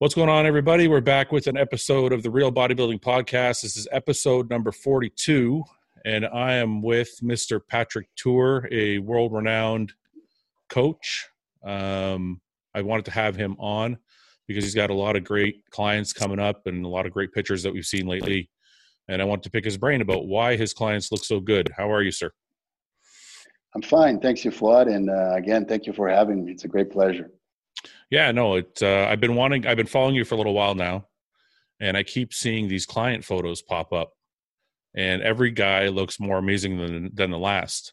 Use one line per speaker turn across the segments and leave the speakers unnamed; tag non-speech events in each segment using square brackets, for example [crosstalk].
What's going on, everybody? We're back with an episode of the Real Bodybuilding Podcast. This is episode number 42, and I am with Mr. Patrick Tuor, a world renowned coach. Um, I wanted to have him on because he's got a lot of great clients coming up and a lot of great pictures that we've seen lately. And I want to pick his brain about why his clients look so good. How are you, sir?
I'm fine. Thanks you, Fuad. And uh, again, thank you for having me. It's a great pleasure.
Yeah, no, it. Uh, I've been wanting. I've been following you for a little while now, and I keep seeing these client photos pop up, and every guy looks more amazing than than the last.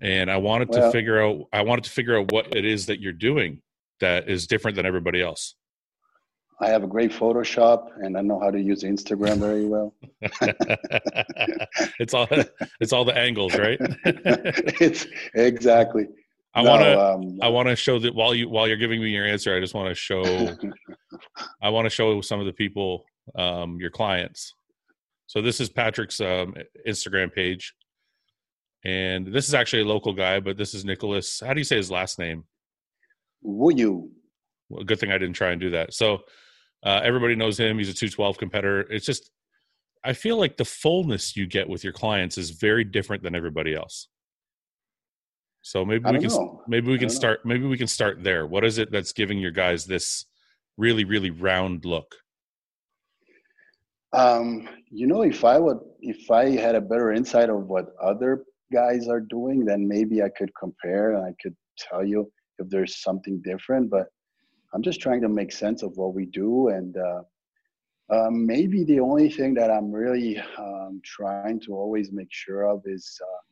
And I wanted well, to figure out. I wanted to figure out what it is that you're doing that is different than everybody else.
I have a great Photoshop, and I know how to use Instagram very well. [laughs] [laughs]
it's all it's all the angles, right? [laughs]
it's exactly.
I no, want to. Um, I want to show that while you while you're giving me your answer, I just want to show. [laughs] I want to show some of the people, um, your clients. So this is Patrick's um, Instagram page, and this is actually a local guy, but this is Nicholas. How do you say his last name?
Wuyu.
Well, good thing I didn't try and do that. So uh, everybody knows him. He's a 212 competitor. It's just, I feel like the fullness you get with your clients is very different than everybody else. So maybe we can know. maybe we can start know. maybe we can start there. What is it that's giving your guys this really really round look?
Um, you know, if I would if I had a better insight of what other guys are doing, then maybe I could compare and I could tell you if there's something different. But I'm just trying to make sense of what we do, and uh, um, maybe the only thing that I'm really um, trying to always make sure of is uh,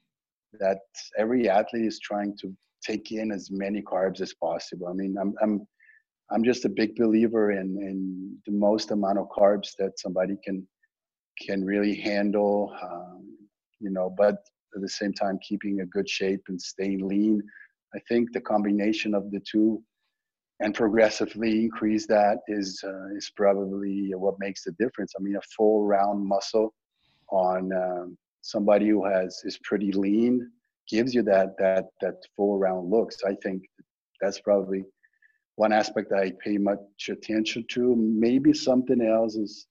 that every athlete is trying to take in as many carbs as possible. I mean, I'm I'm I'm just a big believer in in the most amount of carbs that somebody can can really handle. Um, you know, but at the same time keeping a good shape and staying lean. I think the combination of the two and progressively increase that is uh, is probably what makes the difference. I mean, a full round muscle on um, somebody who has is pretty lean gives you that that that full round looks. I think that's probably one aspect I pay much attention to. Maybe something else is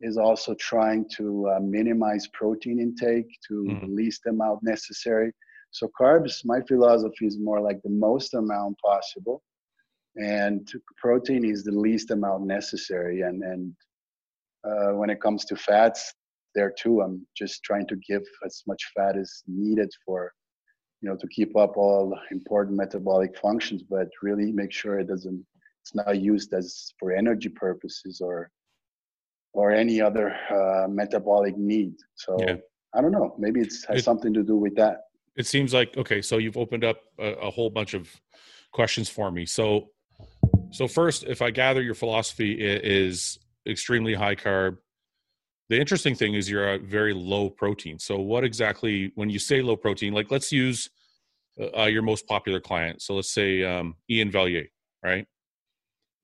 is also trying to uh, minimize protein intake to mm. the least amount necessary. So carbs, my philosophy is more like the most amount possible, and protein is the least amount necessary. And and uh, when it comes to fats, there too, I'm just trying to give as much fat as needed for, you know, to keep up all important metabolic functions, but really make sure it doesn't, it's not used as for energy purposes or, or any other uh, metabolic need. So yeah. I don't know. Maybe it has it, something to do with that.
It seems like okay. So you've opened up a, a whole bunch of questions for me. So, so first, if I gather your philosophy is extremely high carb, the interesting thing is you're a very low protein. So what exactly when you say low protein, like let's use uh, uh, your most popular client. So let's say um, Iain Valliere, right?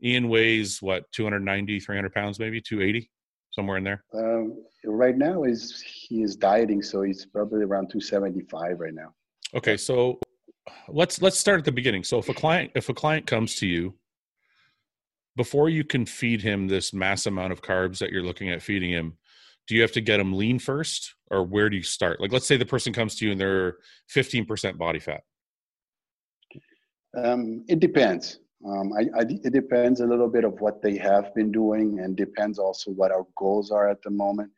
Iain weighs what 290, 300 pounds, maybe 280, somewhere in there.
Um, right now is he is dieting, so he's probably around 275 right now.
Okay, so let's let's start at the beginning. So if a client if a client comes to you before you can feed him this mass amount of carbs that you're looking at feeding him, do you have to get them lean first or where do you start? Like let's say the person comes to you and they're 15% body fat.
Um, it depends. Um, I, I, it depends a little bit of what they have been doing and depends also what our goals are at the moment.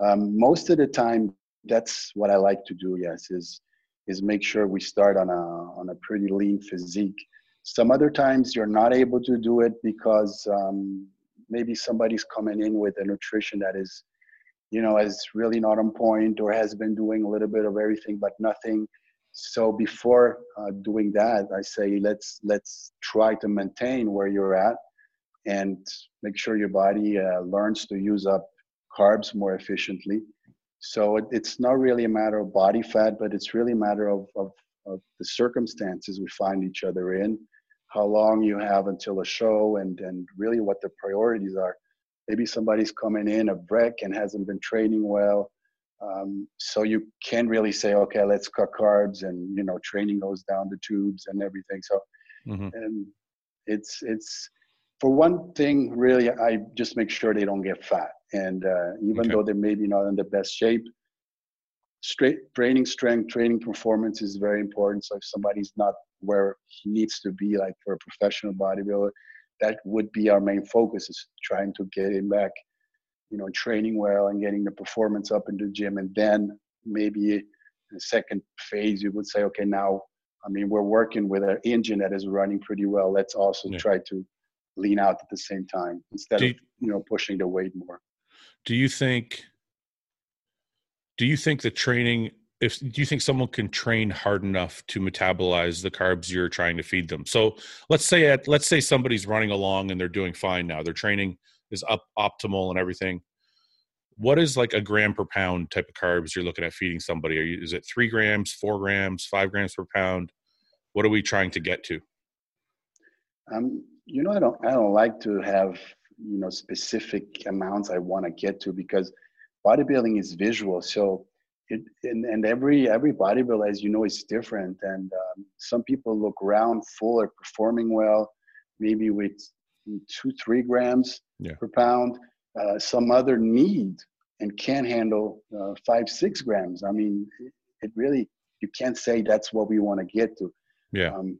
Um, most of the time that's what i like to do yes is is make sure we start on a on a pretty lean physique. Some other times you're not able to do it because um, maybe somebody's coming in with a nutrition that is you know, is really not on point or has been doing a little bit of everything but nothing. So before uh, doing that, I say let's let's try to maintain where you're at and make sure your body uh, learns to use up carbs more efficiently. So it, it's not really a matter of body fat, but it's really a matter of, of, of the circumstances we find each other in, how long you have until a show, and and really what the priorities are maybe somebody's coming in a wreck and hasn't been training well um, so you can't really say okay let's cut carbs and you know training goes down the tubes and everything so mm-hmm. and it's it's for one thing, really, I just make sure they don't get fat. And uh, even okay. though they may be not in the best shape, straight training strength, training performance is very important. So if somebody's not where he needs to be, like for a professional bodybuilder, that would be our main focus is trying to get him back, you know, training well and getting the performance up in the gym. And then maybe in the second phase, you would say, okay, now, I mean, we're working with an engine that is running pretty well. Let's also yeah. try to lean out at the same time instead you, of, you know, pushing the weight more.
Do you think, do you think the training if do you think someone can train hard enough to metabolize the carbs you're trying to feed them? So let's say at let's say somebody's running along and they're doing fine now. Their training is up optimal and everything. What is like a gram per pound type of carbs you're looking at feeding somebody? You, is it three grams four grams five grams per pound? What are we trying to get to?
Um you know i don't i don't like to have you know specific amounts i want to get to because bodybuilding is visual. So it, and, and every every bodybuilder, as you know, is different. And um, some people look round, full, or performing well, maybe with two, three grams yeah. per pound. Uh, some other need and can't handle uh, five, six grams. I mean, it, it, really you can't say that's what we want to get to.
Yeah. Um,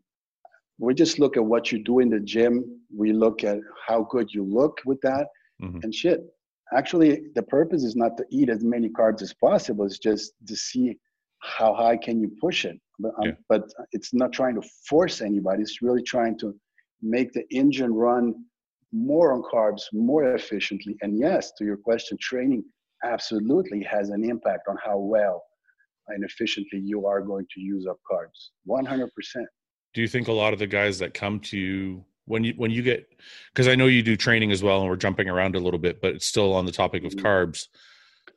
we just look at what you do in the gym. We look at how good you look with that, mm-hmm. and shit actually the purpose is not to eat as many carbs as possible it's just to see how high can you push it. But, um, yeah. but it's not trying to force anybody it's really trying to make the engine run more on carbs more efficiently. And yes to your question training absolutely has an impact on how well and efficiently you are going to use up carbs. 100%
do you think a lot of the guys that come to you when you when you get because I know you do training as well, and we're jumping around a little bit, but it's still on the topic of mm-hmm. carbs.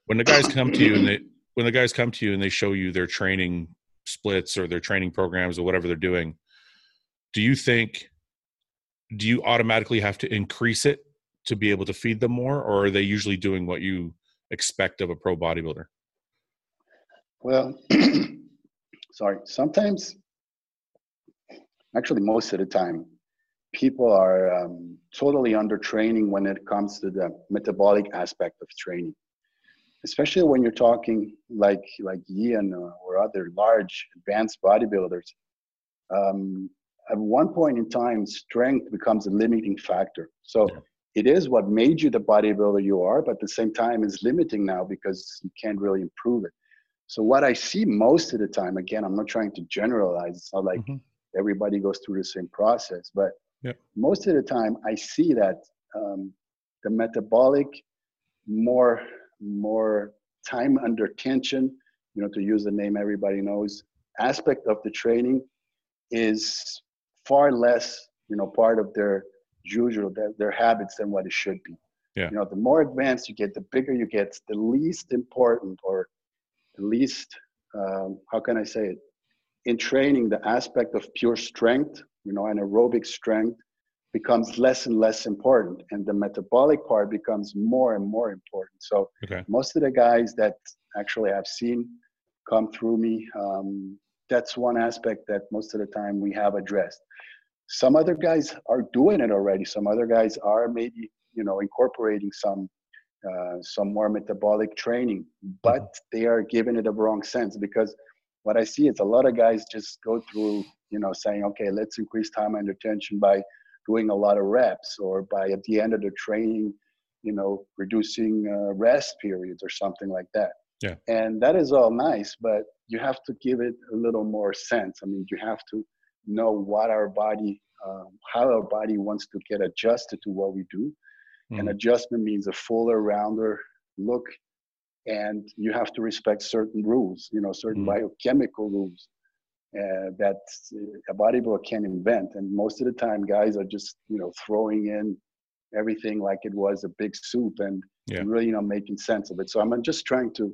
When the guys come to you and they when the guys come to you and they show you their training splits or their training programs or whatever they're doing, do you think do you automatically have to increase it to be able to feed them more, or are they usually doing what you expect of a pro bodybuilder?
Well, [clears throat] sorry. Sometimes, actually, most of the time, people are um, totally under training when it comes to the metabolic aspect of training especially when you're talking like like Iain or other large advanced bodybuilders. Um, at one point in time, strength becomes a limiting factor. So it is what made you the bodybuilder you are, but at the same time is limiting now because you can't really improve it. So what I see most of the time, again, I'm not trying to generalize. It's not like mm-hmm. everybody goes through the same process, but Yep. Most of the time, I see that um, the metabolic, more more time under tension, you know, to use the name everybody knows, aspect of the training is far less, you know, part of their usual their, their habits than what it should be.
Yeah.
You know, the more advanced you get, the bigger you get, the least important or the least, um, how can I say it? In training, the aspect of pure strength you know, and aerobic strength becomes less and less important and the metabolic part becomes more and more important so okay. most of the guys that actually i've seen come through me um, that's one aspect that most of the time we have addressed some other guys are doing it already some other guys are maybe you know incorporating some uh, some more metabolic training but mm-hmm. they are giving it a wrong sense because what i see is a lot of guys just go through you know, saying, okay, let's increase time under tension by doing a lot of reps or by at the end of the training, you know, reducing uh, rest periods or something like that.
Yeah.
And that is all nice, but you have to give it a little more sense. I mean, you have to know what our body, um, how our body wants to get adjusted to what we do. Mm. And adjustment means a fuller, rounder look. And you have to respect certain rules, you know, certain mm. biochemical rules uh, that a bodybuilder can invent. And most of the time, guys are just you know throwing in everything like it was a big soup and, yeah. and really you know making sense of it. So I'm just trying to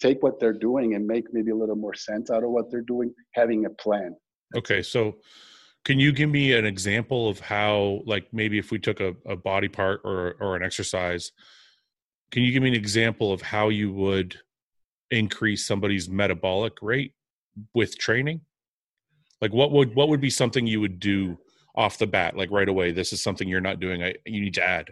take what they're doing and make maybe a little more sense out of what they're doing, having a plan.
Okay, so can you give me an example of how, like, maybe if we took a, a body part or or an exercise, can you give me an example of how you would increase somebody's metabolic rate with training? Like what would what would be something you would do off the bat, like right away, this is something you're not doing. I, you need to add.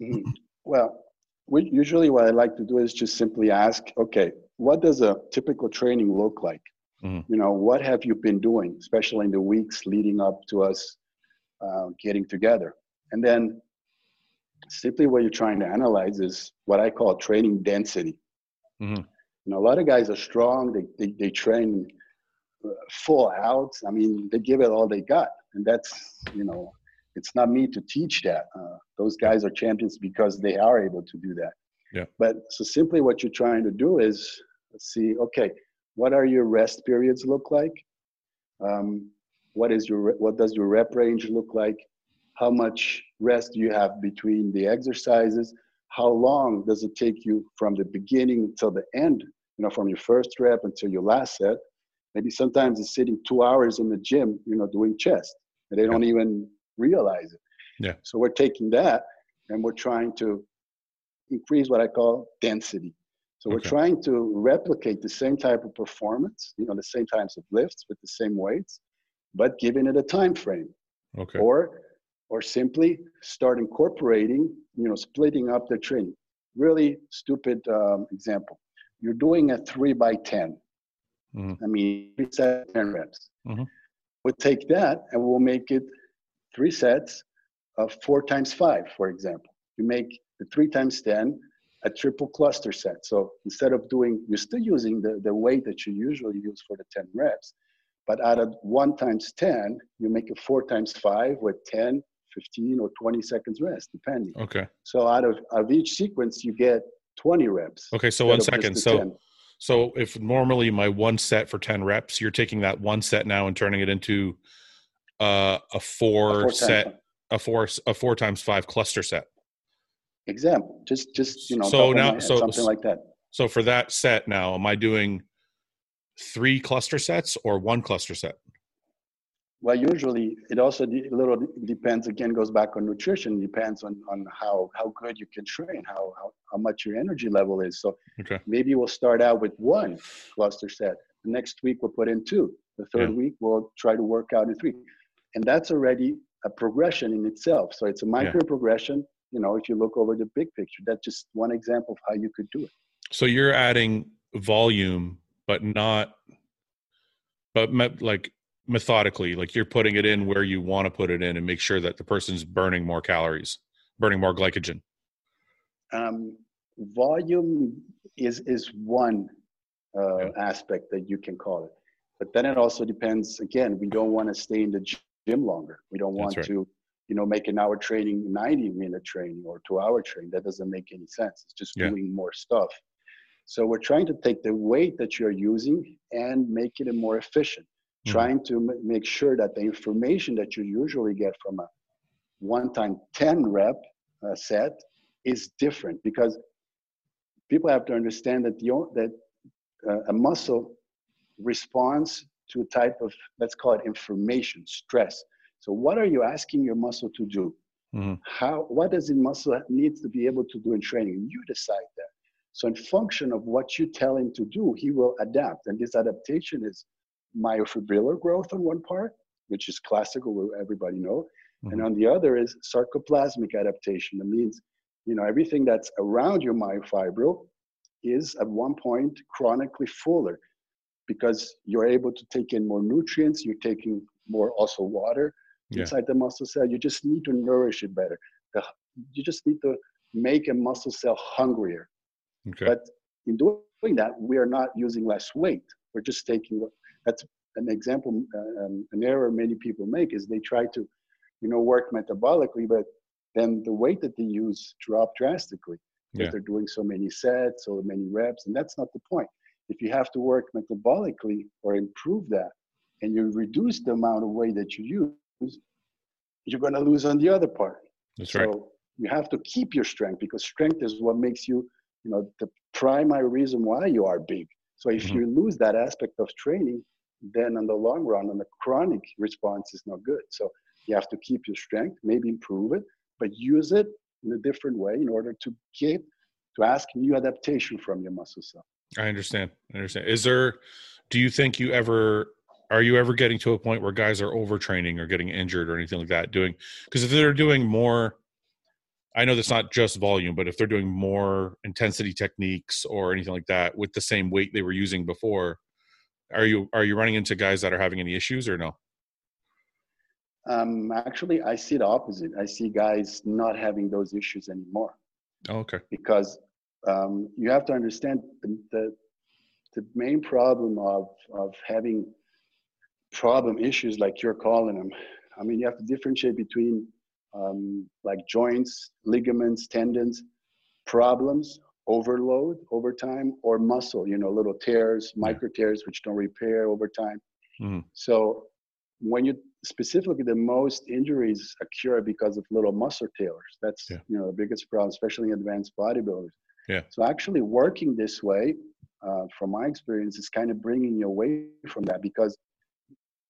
Mhm. Well, we, usually what I like to do is just simply ask, okay, what does a typical training look like?
Mhm.
You know, what have you been doing, especially in the weeks leading up to us uh, getting together? And then simply what you're trying to analyze is what I call training density.
Mhm.
You know, a lot of guys are strong, they, they, they train uh, full out. I mean, they give it all they got. And that's, you know, it's not me to teach that. Uh, those guys are champions because they are able to do that.
Yeah.
But so simply what you're trying to do is see, okay, what are your rest periods look like? Um, what is your what does your rep range look like? How much rest do you have between the exercises? How long does it take you from the beginning till the end? You know, from your first rep until your last set. Maybe sometimes it's sitting two hours in the gym, you know, doing chest, and they don't even realize it.
Yeah.
So we're taking that and we're trying to increase what I call density. So we're trying to replicate the same type of performance, you know, the same types of lifts with the same weights, but giving it a time frame.
Okay.
Or or simply start incorporating, you know, splitting up the training. Really stupid um, example. You're doing a three by 10.
Mhm.
I mean, three sets, 10 reps.
Mhm.
We'll take that and we'll make it three sets of four times five, for example. You make the three times 10 a triple cluster set. So instead of doing, you're still using the, the weight that you usually use for the 10 reps, but out of one times 10, you make it four times five with 10, 15, or 20 seconds rest, depending.
Okay.
So out of, of each sequence, you get 20 reps.
Okay. So one second. So
10.
so if normally my one set for ten reps, you're taking that one set now and turning it into uh, a
A
four,
four
set, a four, a four times five cluster set.
Example, just, just, you know,
So
top of my
now-
head,
so-
something like that.
So for that set now, am I doing three cluster sets or one cluster set?
Well, usually it also de- a little depends. Again, goes back on nutrition. Depends on on how how good you can train, how how, how much your energy level is. So
Okay.
maybe we'll start out with one cluster set. The next week we'll put in two. The third
Yeah.
week we'll try to work out in three, and that's already a progression in itself. So it's a micro progression. You know, if you look over the big picture, that's just one example of how you could do it.
So you're adding volume, but not, but like methodically, like you're putting it in where you want to put it in and make sure that the person's burning more calories, burning more glycogen.
um, volume is is one uh,
Yeah.
aspect that you can call it but then it also depends again we don't want to stay in the gym longer we don't want
right.
to you know make an hour training 90 minute training or two hour training that doesn't make any sense it's just
Yeah.
doing more stuff so we're trying to take the weight that you're using and make it more efficient
Mhm.
trying to m- make sure that the information that you usually get from a one time 10 rep uh, set is different because people have to understand that the that uh, a muscle responds to a type of let's call it information stress. So what are you asking your muscle to do?
Mhm.
how what does the muscle needs to be able to do in training? You decide that. So in function of what you tell him to do he will adapt. And this adaptation is myofibrillar growth on one part which is classical everybody know and
Mhm.
on the other is sarcoplasmic adaptation that means you know everything that's around your myofibril is at one point chronically fuller because you're able to take in more nutrients you're taking more also water
Yeah.
inside the muscle cell you just need to nourish it better the, you just need to make a muscle cell hungrier
Okay.
but in doing that we are not using less weight we're just taking that's an example uh, um, an error many people make is they try to you know work metabolically but then the weight that they use drop drastically because
Yeah.
they're doing so many sets or many reps and that's not the point if you have to work metabolically or improve that and you reduce the amount of weight that you use you're going to lose on the other part
That's
so
right.
you have to keep your strength because strength is what makes you you know the primary reason why you are big so if
Mhm.
you lose that aspect of training then in the long run on the chronic response is not good so you have to keep your strength maybe improve it but use it in a different way in order to get to ask new adaptation from your muscle cell
I understand. I understand. Is there, do you think you ever are you ever getting to a point where guys are overtraining or getting injured or anything like that doing because if they're doing more i know that's not just volume but if they're doing more intensity techniques or anything like that with the same weight they were using before are you are you running into guys that are having any issues or no?
Um, actually i see the opposite. I see guys not having those issues anymore.
Oh, okay.
Because um, you have to understand the, the the main problem of of having problem issues like you're calling them. I mean you have to differentiate between um, like joints ligaments tendons problems overload over time or muscle you know little tears micro tears which don't repair over time mm-hmm. so when you specifically the most injuries occur because of little muscle tears that's yeah. you know the biggest problem especially in advanced bodybuilders
yeah
so actually working this way uh, from my experience, is kind of bringing you away from that because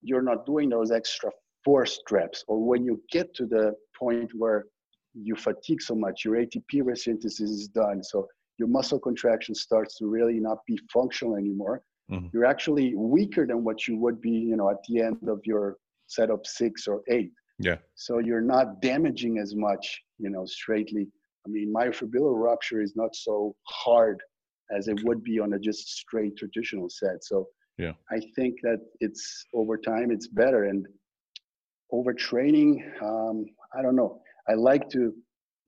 you're not doing those extra force reps. Or when you get to the point where you fatigue so much, your ATP resynthesis is done. So your muscle contraction starts to really not be functional anymore. Mm-hmm. You're actually weaker than what you would be, you know, at the end of your set of six or eight.
Yeah.
So you're not damaging as much, you know, straightly. I mean, myofibrillar rupture is not so hard as it would be on a just straight traditional set. So
yeah,
I think that it's over time it's better and overtraining. Um, I don't know. I like to,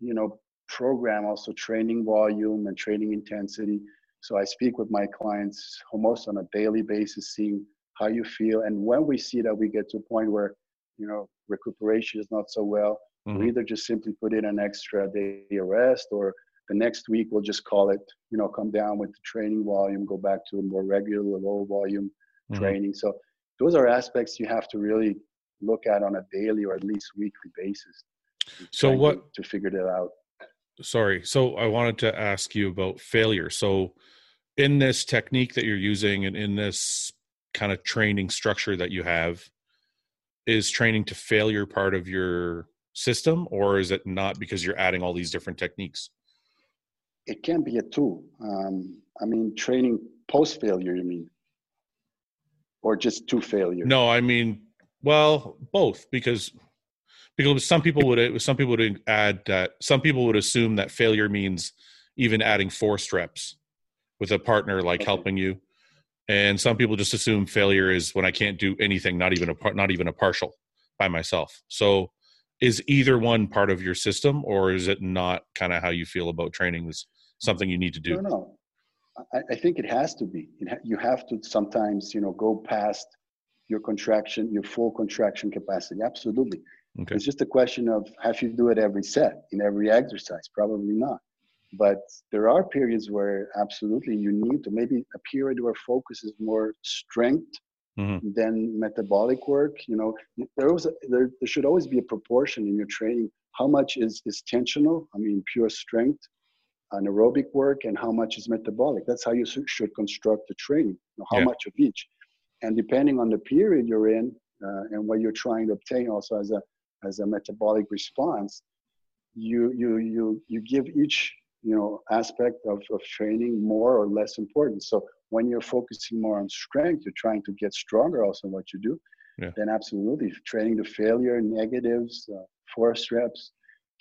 you know, program also training volume and training intensity. So I speak with my clients almost on a daily basis, seeing how you feel. And when we see that we get to a point where, you know, recuperation is not so well, mm-hmm. we either just simply put in an extra day of rest or the next week, we'll just call it, you know, come down with the training volume, go back to a more regular low volume mm-hmm. training. So those are aspects you have to really look at on a daily or at least weekly basis.
So what
to, to figure that out?
Sorry. So I wanted to ask you about failure. So in this technique that you're using and in this kind of training structure that you have, is training to failure part of your system or is it not because you're adding all these different techniques?
it can be a tool. Um, I mean, training post failure, you mean? Or just to failure?
No, I mean, well, both because because some people would uh, some people would add that some people would assume that failure means even adding force reps with a partner like helping you. And some people just assume failure is when i can't do anything not even a not even a partial by myself. So is either one part of your system or is it not kind of how you feel about training is something you need to do?
No no. I, I think it has to be. Ha- you have to sometimes you know go past your contraction your full contraction capacity. Absolutely okay. it's just a question of have you do it every set in every exercise probably not but there are periods where absolutely you need to maybe a period where focus is more strength mm-hmm. than metabolic work. You know, there was a, there, there should always be a proportion in your training. How much is is tensional? I mean, pure strength, anaerobic work, and how much is metabolic. That's how you should construct the training. You know, how yeah. much of each, and depending on the period you're in uh, and what you're trying to obtain, also as a as a metabolic response, you you you you give each you know aspect of, of training more or less importance so when you're focusing more on strength you're trying to get stronger also in what you do yeah. then absolutely training to failure negatives uh, force reps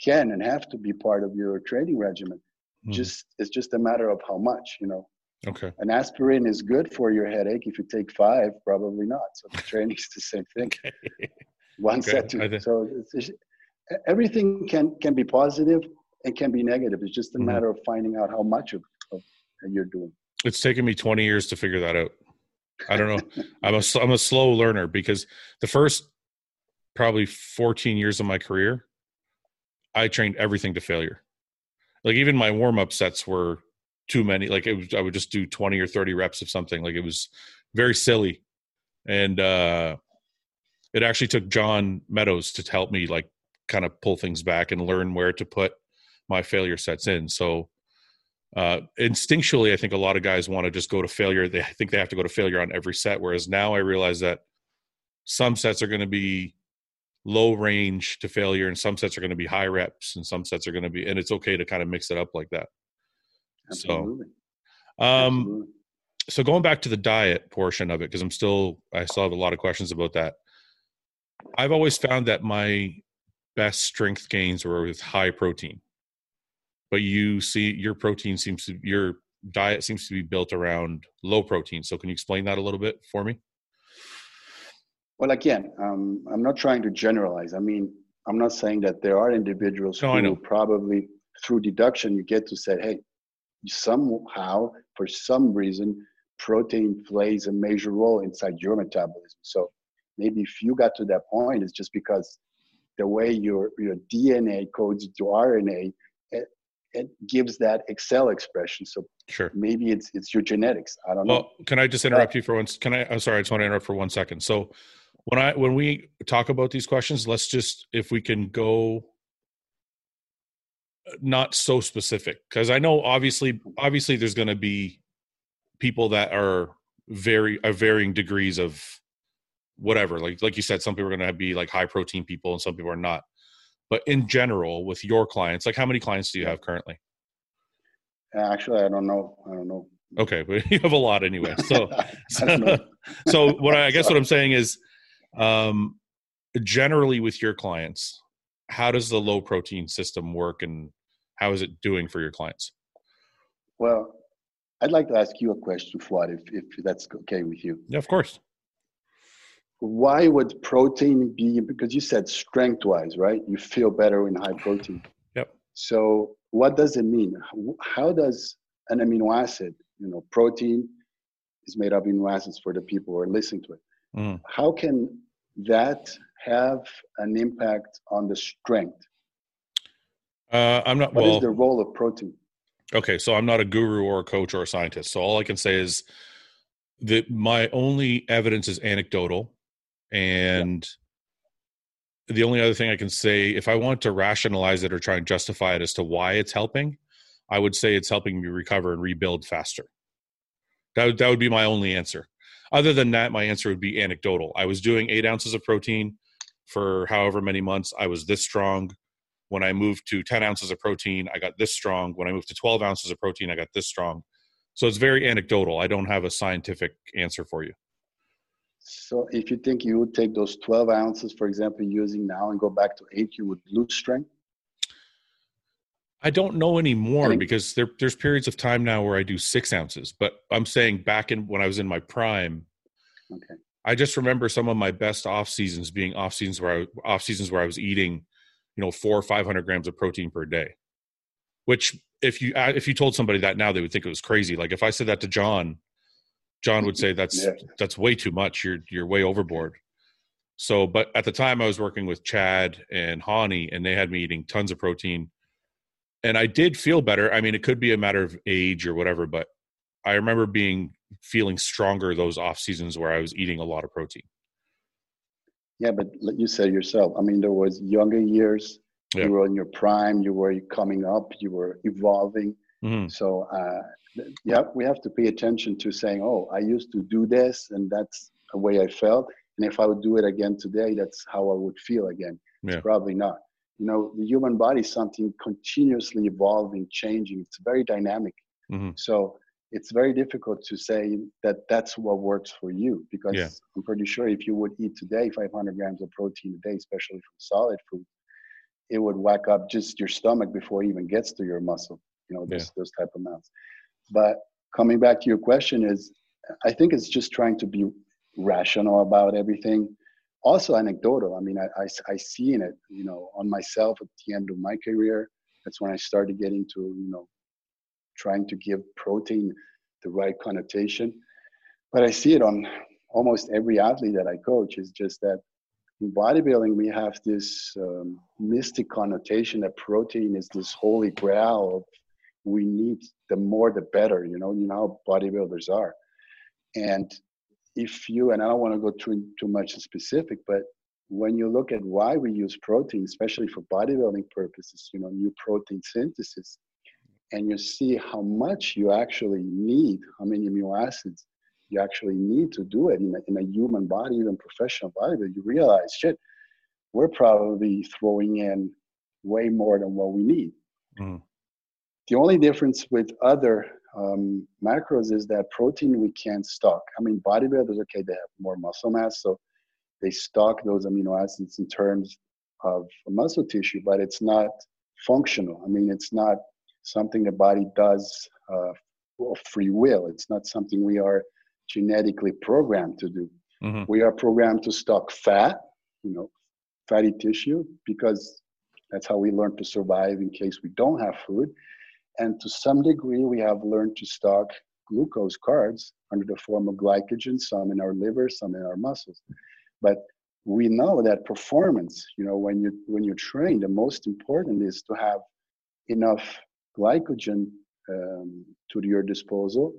can and have to be part of your training regimen mm. just it's just a matter of how much you know
okay
an aspirin is good for your headache if you take five probably not so the [laughs] training is the same thing okay. One set to so it's, it's, everything can can be and can be negative. It's just a mm-hmm. matter of finding out how much of, of you're doing.
It's taken me 20 years to figure that out. I don't know. [laughs] I'm a I'm a slow learner because the first probably 14 years of my career, I trained everything to failure. Like even my warm up sets were too many. Like it was, I would just do 20 or 30 reps of something. Like it was very silly, and uh, it actually took John Meadows to help me like kind of pull things back and learn where to put my failure sets in. So uh, instinctually, I think a lot of guys want to just go to failure. They think they have to go to failure on every set. Whereas now I realize that some sets are going to be low range to failure, and some sets are going to be high reps, and some sets are going to be, and it's okay to kind of mix it up like that.
Absolutely.
So, um, Absolutely. so going back to the diet portion of it, because I'm still I still have a lot of questions about that. I've always found that my best strength gains were with high protein. But you see your protein seems to your diet seems to be built around low protein. So can you explain that a little bit for me?
Well, again, um, I'm not trying to generalize. I mean, I'm not saying that there are individuals no, who probably through deduction you get to say, hey, somehow for some reason protein plays a major role inside your metabolism. So maybe if you got to that point, it's just because the way your your DNA codes to RNA, it, it gives that Excel expression. So
sure,
maybe it's it's your genetics. I don't
well,
know.
Can I just interrupt you for once? Can I? I'm sorry, I just want to interrupt for one second. So when I when we talk about these questions, let's just if we can go uh, not so specific because I know obviously obviously there's going to be people that are very are varying degrees of whatever like like you said some people are going to be like high protein people and some people are not. But in general with your clients like how many clients do you have currently?
Actually i don't know. I don't know.
Okay but [laughs] you have a lot anyway [laughs] so so, [laughs] so what I, I guess what i'm saying is um generally with your clients how does the low protein system work and how is it doing for your clients?
Well i'd like to ask you a question Fuad, if, if that's okay with you.
Yeah of course
why would protein be because you said strength wise right? You feel better in high protein.
Yep.
So what does it mean? How does an amino acid you know protein is made up of amino acids for the people who are listening to it. Mm. how can that have an impact on the strength?
Uh, i'm not
What
well,
is the role of protein?
Okay so i'm not a guru or a coach or a scientist. So all i can say is that my only evidence is anecdotal and the only other thing I can say, if I want to rationalize it or try and justify it as to why it's helping, I would say it's helping me recover and rebuild faster. That that would be my only answer. Other than that, my answer would be anecdotal. I was doing eight ounces of protein for however many months. I was this strong. When I moved to 10 ounces of protein, I got this strong. When I moved to 12 ounces of protein, I got this strong. So it's very anecdotal. I don't have a scientific answer for you.
So if you think you would take those 12 ounces, for example, using now and go back to eight, you would lose strength?
I don't know anymore because there, there's periods of time now where I do six ounces. But I'm saying back in when I was in my prime,
okay.
I just remember some of my best off seasons being off seasons where I off seasons where I was eating, you know, four or five hundred grams of protein per day. Which if you if you told somebody that now, they would think it was crazy. Like if I said that to John, John would say that's yeah. that's way too much. You're you're way overboard. So, but at the time I was working with Chad and Hany, and they had me eating tons of protein, and I did feel better. I mean, it could be a matter of age or whatever, but I remember being feeling stronger those off seasons where I was eating a lot of protein.
Yeah, but like you said yourself, I mean, there was younger years. Yeah. You were in your prime. You were coming up. You were evolving. Mm-hmm. So uh, yeah, we have to pay attention to saying, oh, I used to do this, and that's the way I felt. And if I would do it again today, that's how I would feel again. Yeah. Probably not. You know, the human body is something continuously evolving, changing. It's very dynamic. Mm-hmm. So it's very difficult to say that that's what works for you because yeah. I'm pretty sure if you would eat today 500 grams of protein a day, especially from solid food, it would whack up just your stomach before it even gets to your muscle. You know, those yeah. those type of amounts. But coming back to your question is, I think it's just trying to be rational about everything. Also anecdotal. I mean, I, I, I see in it, you know, on myself at the end of my career. That's when I started getting to, you know, trying to give protein the right connotation. But I see it on almost every athlete that I coach. Is just that in bodybuilding we have this um, mystic connotation that protein is this holy grail of we need the more the better you know you know how bodybuilders are and if you and i don't want to go too too much specific but when you look at why we use protein especially for bodybuilding purposes you know new protein synthesis and you see how much you actually need how many amino acids you actually need to do it in a, in a human body even professional body but you realize shit we're probably throwing in way more than what we need mm. The only difference with other um, macros is that protein we can't stock. I mean, bodybuilders, okay, they have more muscle mass, so they stock those amino acids in terms of muscle tissue, but it's not functional. I mean, it's not something the body does uh, of free will. It's not something we are genetically programmed to do. Mm-hmm. We are programmed to stock fat, you know, fatty tissue, because that's how we learn to survive in case we don't have food. And to some degree, we have learned to stock glucose carbs under the form of glycogen, some in our liver, some in our muscles. But we know that performance, you know, when you when you train, the most important is to have enough glycogen um, to your disposal,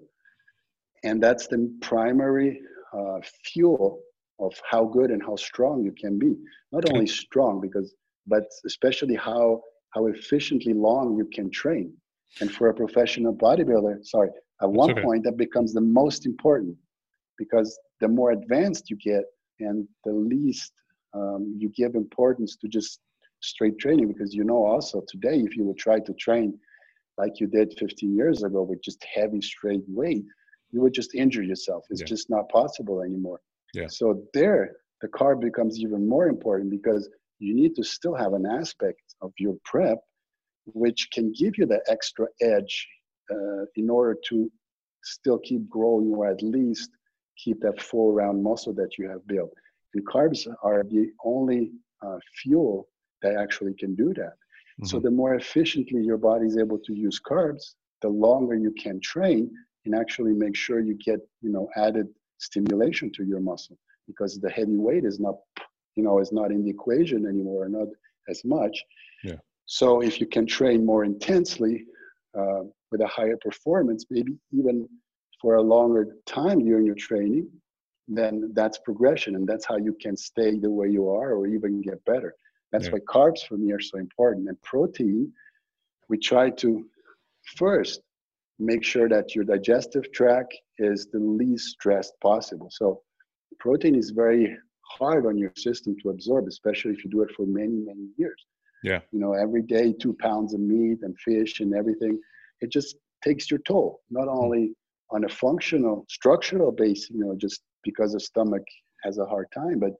and that's the primary uh, fuel of how good and how strong you can be. Not only strong, because but especially how how efficiently long you can train. And for a professional bodybuilder, sorry, at one okay. point that becomes the most important because the more advanced you get and the least um, you give importance to just straight training because you know also today if you would try to train like you did 15 years ago with just heavy straight weight you would just injure yourself it's yeah. just not possible anymore yeah. so there the carb becomes even more important because you need to still have an aspect of your prep which can give you the extra edge uh, in order to still keep growing or at least keep that full round muscle that you have built. And carbs are the only uh, fuel that actually can do that. Mm-hmm. So the more efficiently your body is able to use carbs, the longer you can train and actually make sure you get you know added stimulation to your muscle because the heavy weight is not you know is not in the equation anymore, not as much. Yeah. So if you can train more intensely uh, with a higher performance, maybe even for a longer time during your training, then that's progression and that's how you can stay the way you are or even get better. That's yeah. why carbs for me are so important. And protein, we try to first make sure that your digestive tract is the least stressed possible. So protein is very hard on your system to absorb, especially if you do it for many, many years.
Yeah.
You know, every day, two pounds of meat and fish and everything, it just takes your toll, not hmm. only on a functional, structural base, you know, just because the stomach has a hard time, but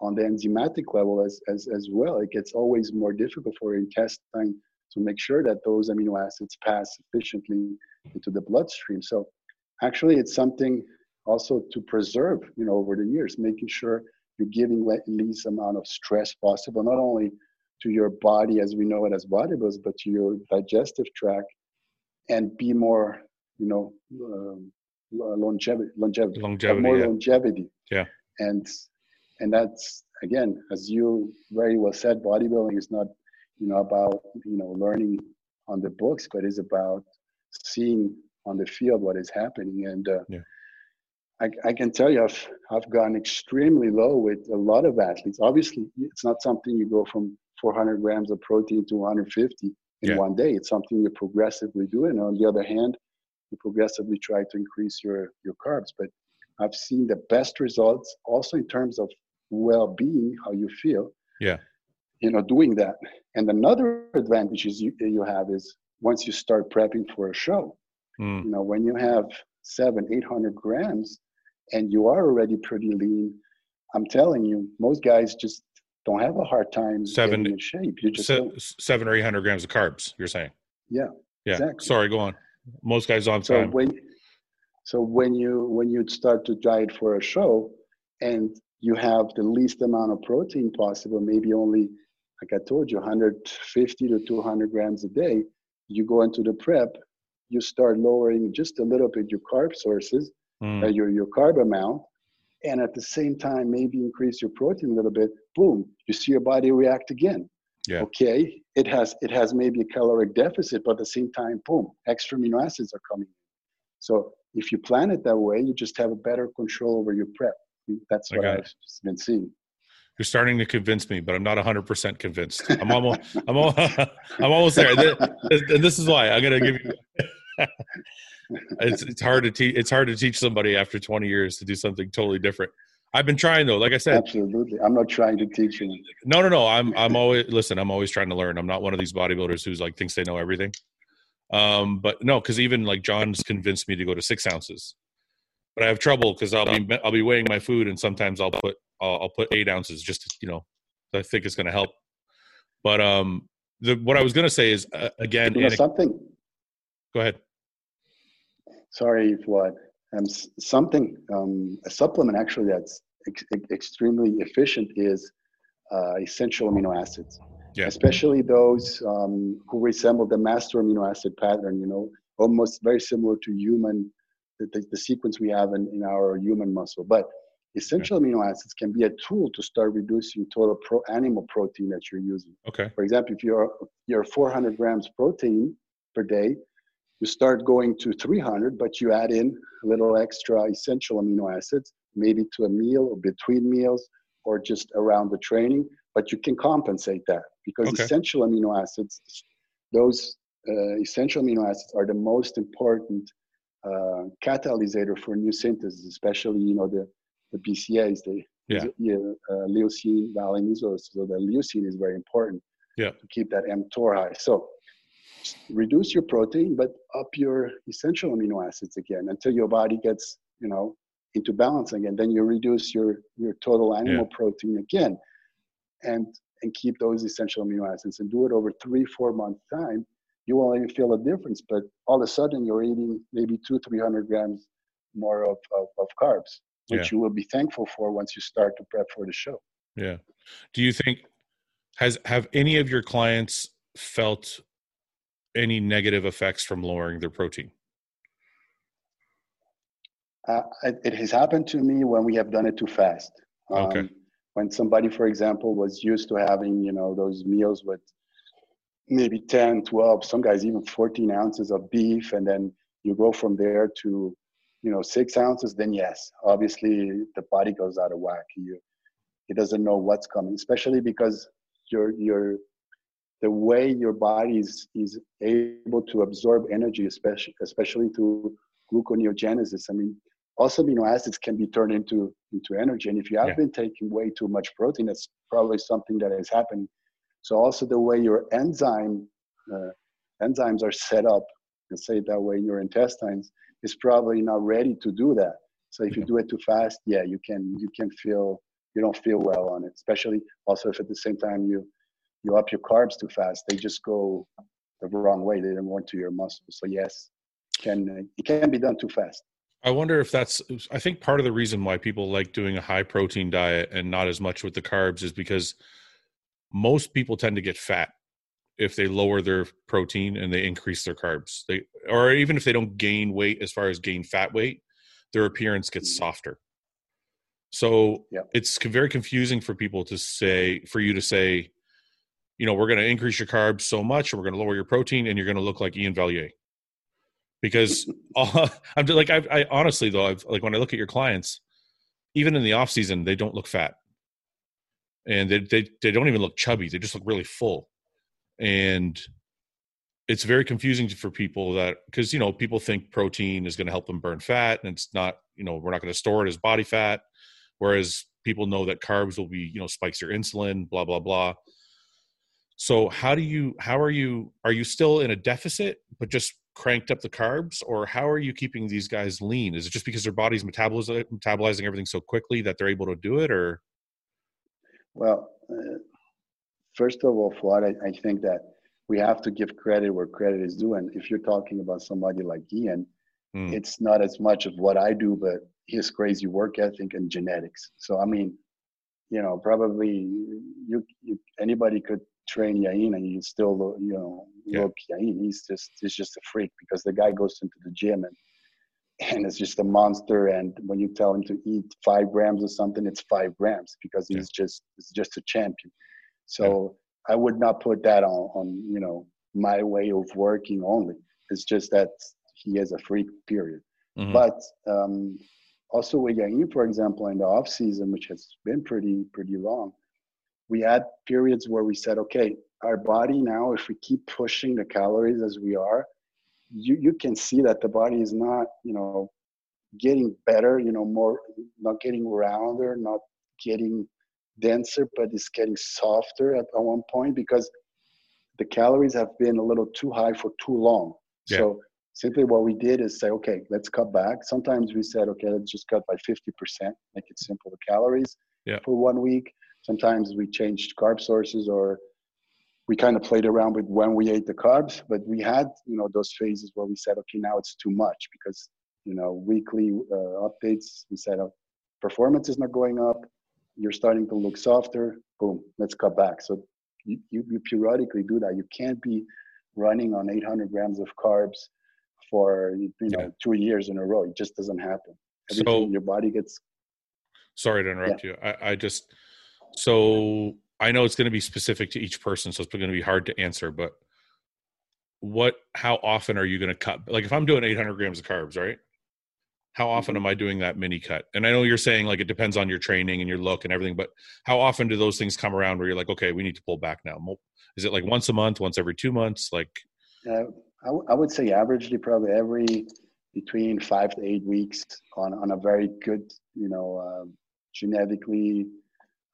on the enzymatic level as, as, as well, it gets always more difficult for intestine to make sure that those amino acids pass efficiently into the bloodstream. So actually it's something also to preserve, you know, over the years, making sure you're giving the least amount of stress possible, not only to your body as we know it as bodybuilders, but to your digestive tract and be more you know um, longevity longevity
longevity
more
yeah.
longevity
yeah
and and that's again as you very well said bodybuilding is not you know about you know learning on the books but is about seeing on the field what is happening and uh, yeah. I, I can tell you I've, I've gone extremely low with a lot of athletes obviously it's not something you go from 400 grams of protein to 150 in yeah. one day it's something you progressively do and on the other hand you progressively try to increase your your carbs but i've seen the best results also in terms of well-being how you feel
yeah
you know doing that and another advantage is you, you have is once you start prepping for a show mm. you know when you have seven eight hundred grams and you are already pretty lean i'm telling you most guys just don't have a hard time seven in shape you just
se- seven or eight hundred grams of carbs you're saying
yeah
yeah exactly. sorry go on most guys on
so
time.
When, so when you when you start to diet for a show, and you have the least amount of protein possible, maybe only like I told you, 150 to 200 grams a day. You go into the prep, you start lowering just a little bit your carb sources, mm. uh, your your carb amount, and at the same time maybe increase your protein a little bit. Boom, you see your body react again.
Yeah.
Okay, it has it has maybe a caloric deficit, but at the same time, boom, extra amino acids are coming. So if you plan it that way, you just have a better control over your prep. That's what I've been seeing.
You're starting to convince me, but I'm not 100% convinced. I'm almost, I'm, almost, [laughs] I'm almost there. And this is why I'm going to give you. It's, it's hard to teach. It's hard to teach somebody after 20 years to do something totally different. I've been trying though. Like I said,
absolutely. I'm not trying to teach you.
No, no, no. I'm I'm always listen. I'm always trying to learn. I'm not one of these bodybuilders who's like thinks they know everything. Um, but no, because even like John's convinced me to go to six ounces, but I have trouble because I'll be I'll be weighing my food and sometimes I'll put I'll, I'll put eight ounces just to, you know I think it's going to help. But um, the what I was going to say is uh, again
you know, something.
Go ahead.
Sorry, what um, something um, a supplement actually that's ex- extremely efficient is uh, essential amino acids yeah. especially those um, who resemble the master amino acid pattern, you know, almost very similar to human, the, the, the sequence we have in, in our human muscle. But essential okay. amino acids can be a tool to start reducing total pro animal protein that you're using.
Okay.
For example, if you're you're 400 grams protein per day, you start going to 300, but you add in a little extra essential amino acids, maybe to a meal or between meals or just around the training. But you can compensate that because okay. essential amino acids, those uh, essential amino acids are the most important uh, catalysator for new synthesis, especially you know the the BCAAs, the
yeah.
uh, leucine, valine So the leucine is very important
yeah.
to keep that mTOR high. So reduce your protein, but up your essential amino acids again until your body gets you know into balance again. Then you reduce your your total animal yeah. protein again, and and keep those essential amino acids and do it over three, four month time, you won't even feel a difference. But all of a sudden you're eating maybe two, 300 grams more of, of, of carbs, which yeah. you will be thankful for once you start to prep for the show.
Yeah. Do you think, has, have any of your clients felt any negative effects from lowering their protein?
Uh, it, it, has happened to me when we have done it too fast.
Um, okay
when somebody for example was used to having you know those meals with maybe 10 12 some guys even 14 ounces of beef and then you go from there to you know six ounces then yes obviously the body goes out of whack you it doesn't know what's coming especially because your your the way your body is, is able to absorb energy especially especially through gluconeogenesis. I mean also amino acids can be turned into into energy and if you have yeah. been taking way too much protein that's probably something that has happened. So also the way your enzyme uh, enzymes are set up let's say that way in your intestines is probably not ready to do that. So if you do it too fast yeah you can you can feel you don't feel well on it especially also if at the same time you you up your carbs too fast they just go the wrong way they don't want to your muscles so yes can it can be done too fast
I wonder if that's. I think part of the reason why people like doing a high protein diet and not as much with the carbs is because most people tend to get fat if they lower their protein and they increase their carbs. They or even if they don't gain weight as far as gain fat weight, their appearance gets mm-hmm. softer. So
yep.
it's very confusing for people to say, for you to say, you know, we're going to increase your carbs so much, and we're going to lower your protein, and you're going to look like Iain Valliere. because [laughs] [laughs] I'm just, like I, I honestly though I've like when I look at your clients, even in the off season they don't look fat, and they they they don't even look chubby. They just look really full, and it's very confusing for people that because you know people think protein is going to help them burn fat, and it's not. You know we're not going to store it as body fat, whereas people know that carbs will be you know spikes your insulin, blah blah blah. So how do you how are you are you still in a deficit but just cranked up the carbs or how are you keeping these guys lean? Is it just because their body's metabolizing, metabolizing everything so quickly that they're able to do it or?
Well uh, first of all Fouad, I, I think that we have to give credit where credit is due and if you're talking about somebody like Iain mm. it's not as much of what i do but his crazy work ethic and genetics. So i mean you know probably you, you anybody could train Iain and you still look, you know yeah. look Iain. He's just he's just a freak because the guy goes into the gym and and it's just a monster. And when you tell him to eat five grams or something, it's five grams because he's yeah. just he's just a champion. So yeah. I would not put that on on you know my way of working only. It's just that he is a freak. Period. Mm-hmm. But um, also with Iain, for example, in the off season, which has been pretty pretty long, we had periods where we said, okay, our body now, if we keep pushing the calories as we are, you, you can see that the body is not, you know, getting better, you know, more, not getting rounder, not getting denser, but it's getting softer at, at one point because the calories have been a little too high for too long.
Yeah.
So simply what we did is say, okay, let's cut back. Sometimes we said, okay, let's just cut by 50%, make it simple, the calories
Yeah.
for one week. Sometimes we changed carb sources or we kind of played around with when we ate the carbs, but we had, you know, those phases where we said, okay, now it's too much because, you know, weekly uh, updates, we said, oh, performance is not going up. You're starting to look softer. Boom, let's cut back. So you, you, you periodically do that. You can't be running on 800 grams of carbs for you know
Yeah.
two years in a row. It just doesn't happen.
So-
your body gets
Sorry to interrupt you. I, I just so I know it's going to be specific to each person, so it's going to be hard to answer. But what? How often are you going to cut? Like if I'm doing 800 grams of carbs, right? How often
Mhm.
am I doing that mini cut? And I know you're saying like it depends on your training and your look and everything, but how often do those things come around where you're like, okay, we need to pull back now? Is it like once a month, once every two months? Like,
Uh, I, w- I would say averagely probably every between five to eight weeks on, on a very good, you know, um genetically,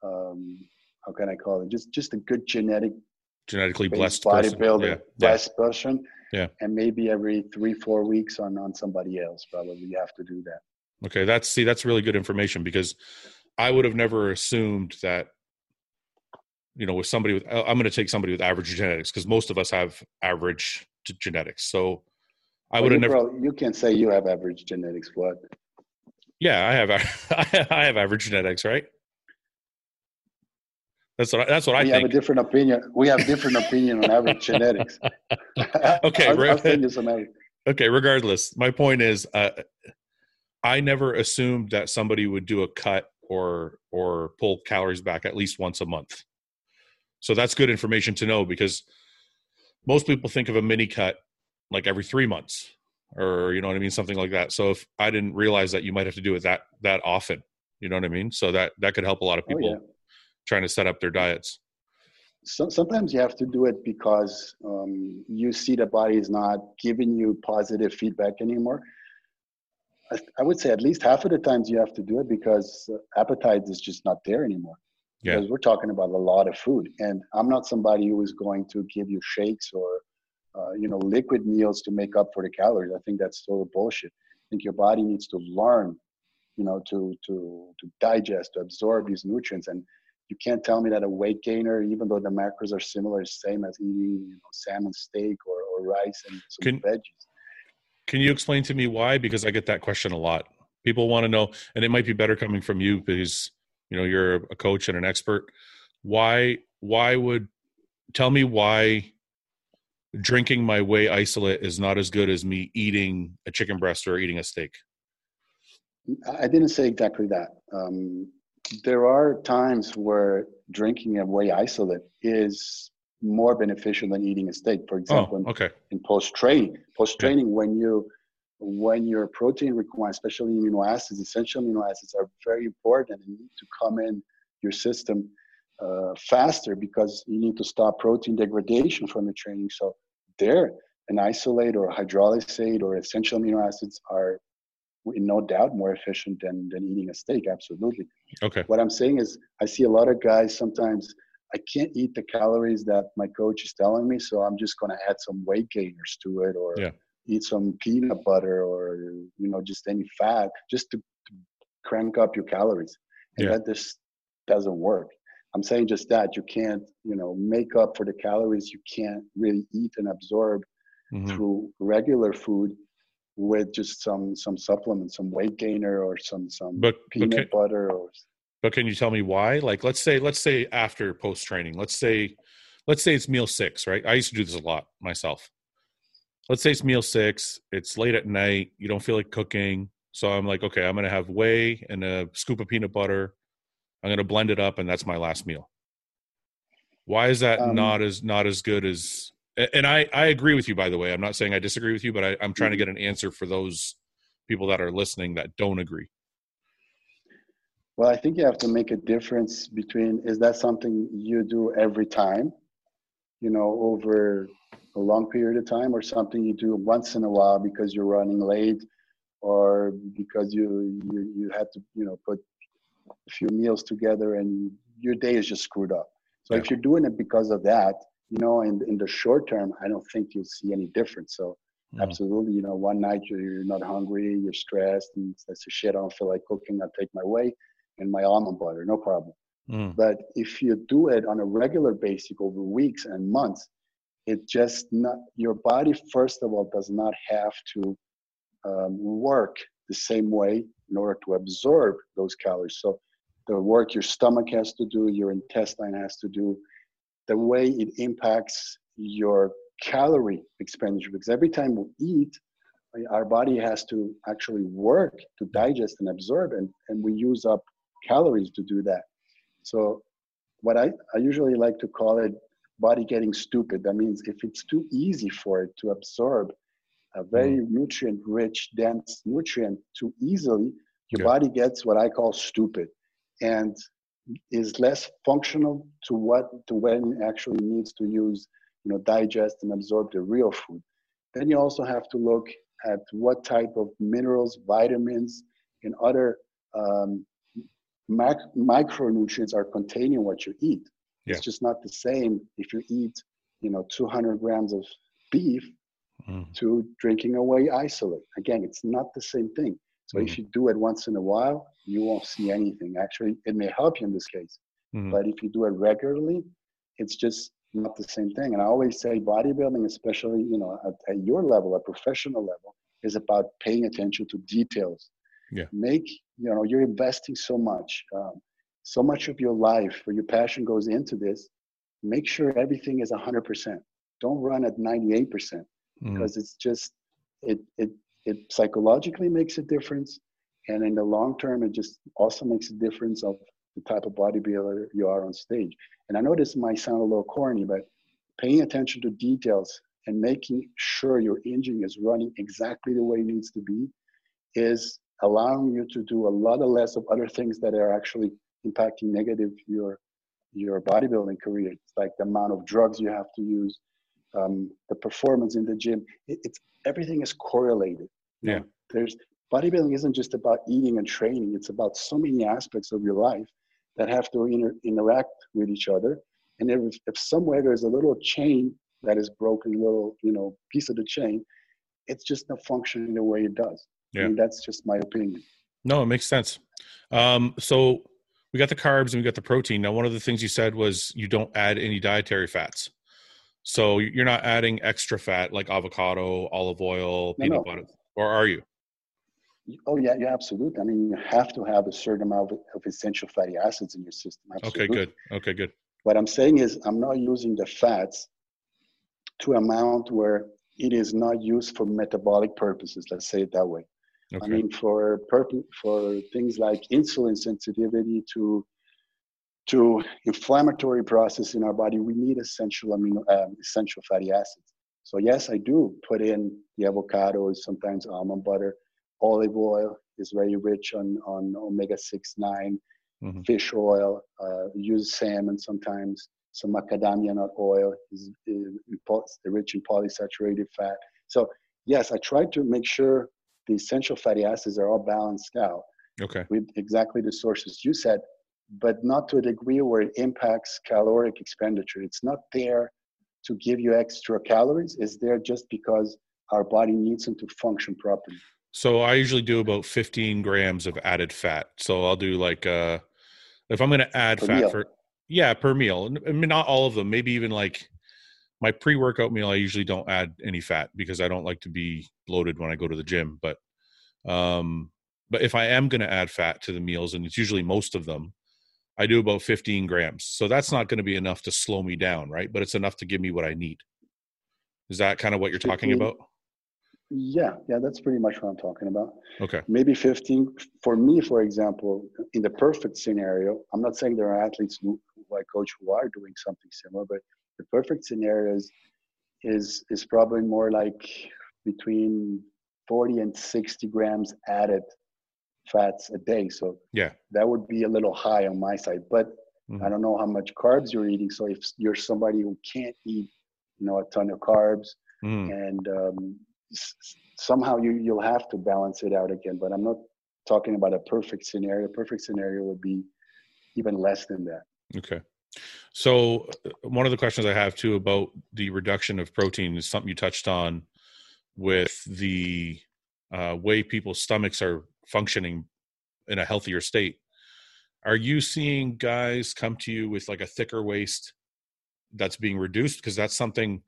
um, how can I call it? Just just a good genetic
genetically blessed person?
bodybuilder,
Yeah, yeah.
blessed person.
Yeah.
And maybe every three, four weeks on, on somebody else, probably you have to do that.
Okay, that's see, that's really good information because I would have never assumed that, you know, with somebody with I'm going to take somebody with average genetics because most of us have average genetics. So I
Well,
would have never.
you can say you have average genetics, what?
Yeah, I have [laughs] I have average genetics, right? That's what I, that's what I think.
we have a different opinion. We have different opinion on average genetics. [laughs] [laughs]
Okay,
I'll. I'll send you some average.
okay, regardless, my point is, uh, I never assumed that somebody would do a cut or or pull calories back at least once a month. So that's good information to know because most people think of a mini cut like every three months or you know what I mean, something like that. So if I didn't realize that you might have to do it that that often, you know what I mean. So that that could help a lot of
Oh,
people
yeah.
Trying to set up their diets.
So, sometimes you have to do it because um, you see the body is not giving you positive feedback anymore. I, I would say at least half of the times you have to do it because uh, appetite is just not there anymore.
Yeah.
Because we're talking about a lot of food, and I'm not somebody who is going to give you shakes or uh, you know liquid meals to make up for the calories. I think that's total bullshit. I think your body needs to learn, you know, to to to digest, to absorb these nutrients, and you can't tell me that a weight gainer, even though the macros are similar, is same as eating you know, salmon steak or, or rice and some
Can-
veggies.
Can you explain to me why? Because I get that question a lot. People want to know, and it might be better coming from you because you know you're a coach and an expert. Why? Why would tell me why drinking my whey isolate is not as good as me eating a chicken breast or eating a steak?
I I didn't say exactly that. Um, there are times where drinking a whey isolate is more beneficial than eating a steak. For example,
Oh, okay.
in post training. Post training, when you when your protein requirements, especially amino acids, essential amino acids, are very important and need to come in your system uh, faster because you need to stop protein degradation from the training. So there, an isolate or hydrolysate or essential amino acids are in no doubt more efficient than, than eating a steak. Absolutely.
Okay.
What I'm saying is, I see a lot of guys sometimes. I can't eat the calories that my coach is telling me, so I'm just going to add some weight gainers to it, or
Yeah.
eat some peanut butter, or you know, just any fat, just to, crank up your calories. And
Yeah.
that just doesn't work. I'm saying just that you can't, you know, make up for the calories you can't really eat and absorb
Mhm.
through regular food with just some some supplement, some weight gainer, or some some
But but
peanut
can,
butter, or
but can you tell me why? Like, let's say let's say after post training, let's say let's say it's meal six, right? I used to do this a lot myself. Let's say it's meal six. It's late at night. You don't feel like cooking, so I'm like, okay, I'm gonna have whey and a scoop of peanut butter. I'm gonna blend it up, and that's my last meal. Why is that
Um,
not as not as good as? And I I agree with you. By the way, I'm not saying I disagree with you, but I, I'm trying to get an answer for those people that are listening that don't agree.
Well, I think you have to make a difference between is that something you do every time, you know, over a long period of time, or something you do once in a while because you're running late, or because you you, you had to you know put a few meals together and your day is just screwed up. So
Yeah.
if you're doing it because of that, you know, in in the short term, I don't think you'll see any difference. So Mm. Absolutely. You know, one night you're, you're not hungry, you're stressed, and that's a shit. I don't feel like cooking. I'll take my whey and my almond butter, no problem. Mm. But if you do it on a regular basis over weeks and months, it just not your body first of all does not have to um, work the same way in order to absorb those calories. So the work your stomach has to do, your intestine has to do, the way it impacts your calorie expenditure. Because every time we eat, our body has to actually work to digest and absorb, and, and we use up calories to do that. So, what I, I usually like to call it body getting stupid. That means if it's too easy for it to absorb a very mm. nutrient rich, dense nutrient too easily, your yeah. body gets what I call stupid and is less functional to what to when actually needs to use, you know, digest and absorb the real food. Then you also have to look at what type of minerals, vitamins, and other um, mac- micronutrients are contained in what you eat. Yeah. It's just not the same if you eat, you know, 200 grams of beef mm. to drinking away isolate. Again, it's not the same thing. So mm. if you do it once in a while, you won't see anything. Actually, it may help you in this case. Mm. But if you do it regularly, it's just not the same thing. And I always say bodybuilding, especially, you know, at, at your level, a professional level, is about paying attention to details. Yeah. Make, you know, you're investing so much. Um, so much of your life or your passion goes into this, make sure everything is 100%. Don't run at 98% mm. because it's just, it, it, it psychologically makes a difference. And in the long term, it just also makes a difference of the type of bodybuilder you are on stage. And I know this might sound a little corny, but paying attention to details and making sure your engine is running exactly the way it needs to be is allowing you to do a lot of less of other things that are actually impacting negative your your bodybuilding career. It's like the amount of drugs you have to use, um, the performance in the gym. It, it's everything is correlated.
Yeah.
There's bodybuilding isn't just about eating and training. It's about so many aspects of your life that have to inter- interact with each other. And if, if somewhere there's a little chain that is broken, little you know piece of the chain, it's just not functioning the way it does. Yeah. I mean, that's just my opinion.
No, it makes sense. Um, so we got the carbs and we got the protein. Now, one of the things you said was you don't add any dietary fats. So you're not adding extra fat like avocado, olive oil, no, peanut no. butter, or are you?
Oh yeah, yeah, absolutely. I mean, you have to have a certain amount of, of essential fatty acids in your system.
Absolutely. Okay, good. Okay, good.
What I'm saying is, I'm not using the fats to amount where it is not used for metabolic purposes. Let's say it that way. Okay. I mean, for purpose, for things like insulin sensitivity to to inflammatory process in our body, we need essential amino um, essential fatty acids. So yes, I do put in the avocado, sometimes almond butter, olive oil is very rich on on omega six nine, mm-hmm. fish oil, uh, use salmon sometimes. Some macadamia nut oil is, is rich in polysaturated fat. So yes, I try to make sure the essential fatty acids are all balanced out
okay
with exactly the sources you said but not to a degree where it impacts caloric expenditure it's not there to give you extra calories is there just because our body needs them to function properly.
So i usually do about 15 grams of added fat. So i'll do like uh if i'm going to add per fat meal. for yeah per meal. I mean not all of them maybe even like my pre-workout meal i usually don't add any fat because i don't like to be bloated when i go to the gym. But um but if i am going to add fat to the meals and it's usually most of them i do about 15 grams so that's not going to be enough to slow me down right? But it's enough to give me what i need. Is that kind of what you're talking about?
Yeah yeah that's pretty much what i'm talking about.
Okay.
Maybe 15 for me for example in the perfect scenario i'm not saying there are athletes who, who i coach who are doing something similar but the perfect scenario is is is probably more like between 40 and 60 grams added fats a day. So
yeah.
that would be a little high on my side but mm-hmm. i don't know how much carbs you're eating. So if you're somebody who can't eat you know a ton of carbs mm-hmm. and um, somehow you you'll have to balance it out again but i'm not talking about a perfect scenario. Perfect scenario would be even less than that.
Okay. So uh, one of the questions I have too about the reduction of protein is something you touched on with the uh, way people's stomachs are functioning in a healthier state. Are you seeing guys come to you with like a thicker waist that's being reduced? Because that's something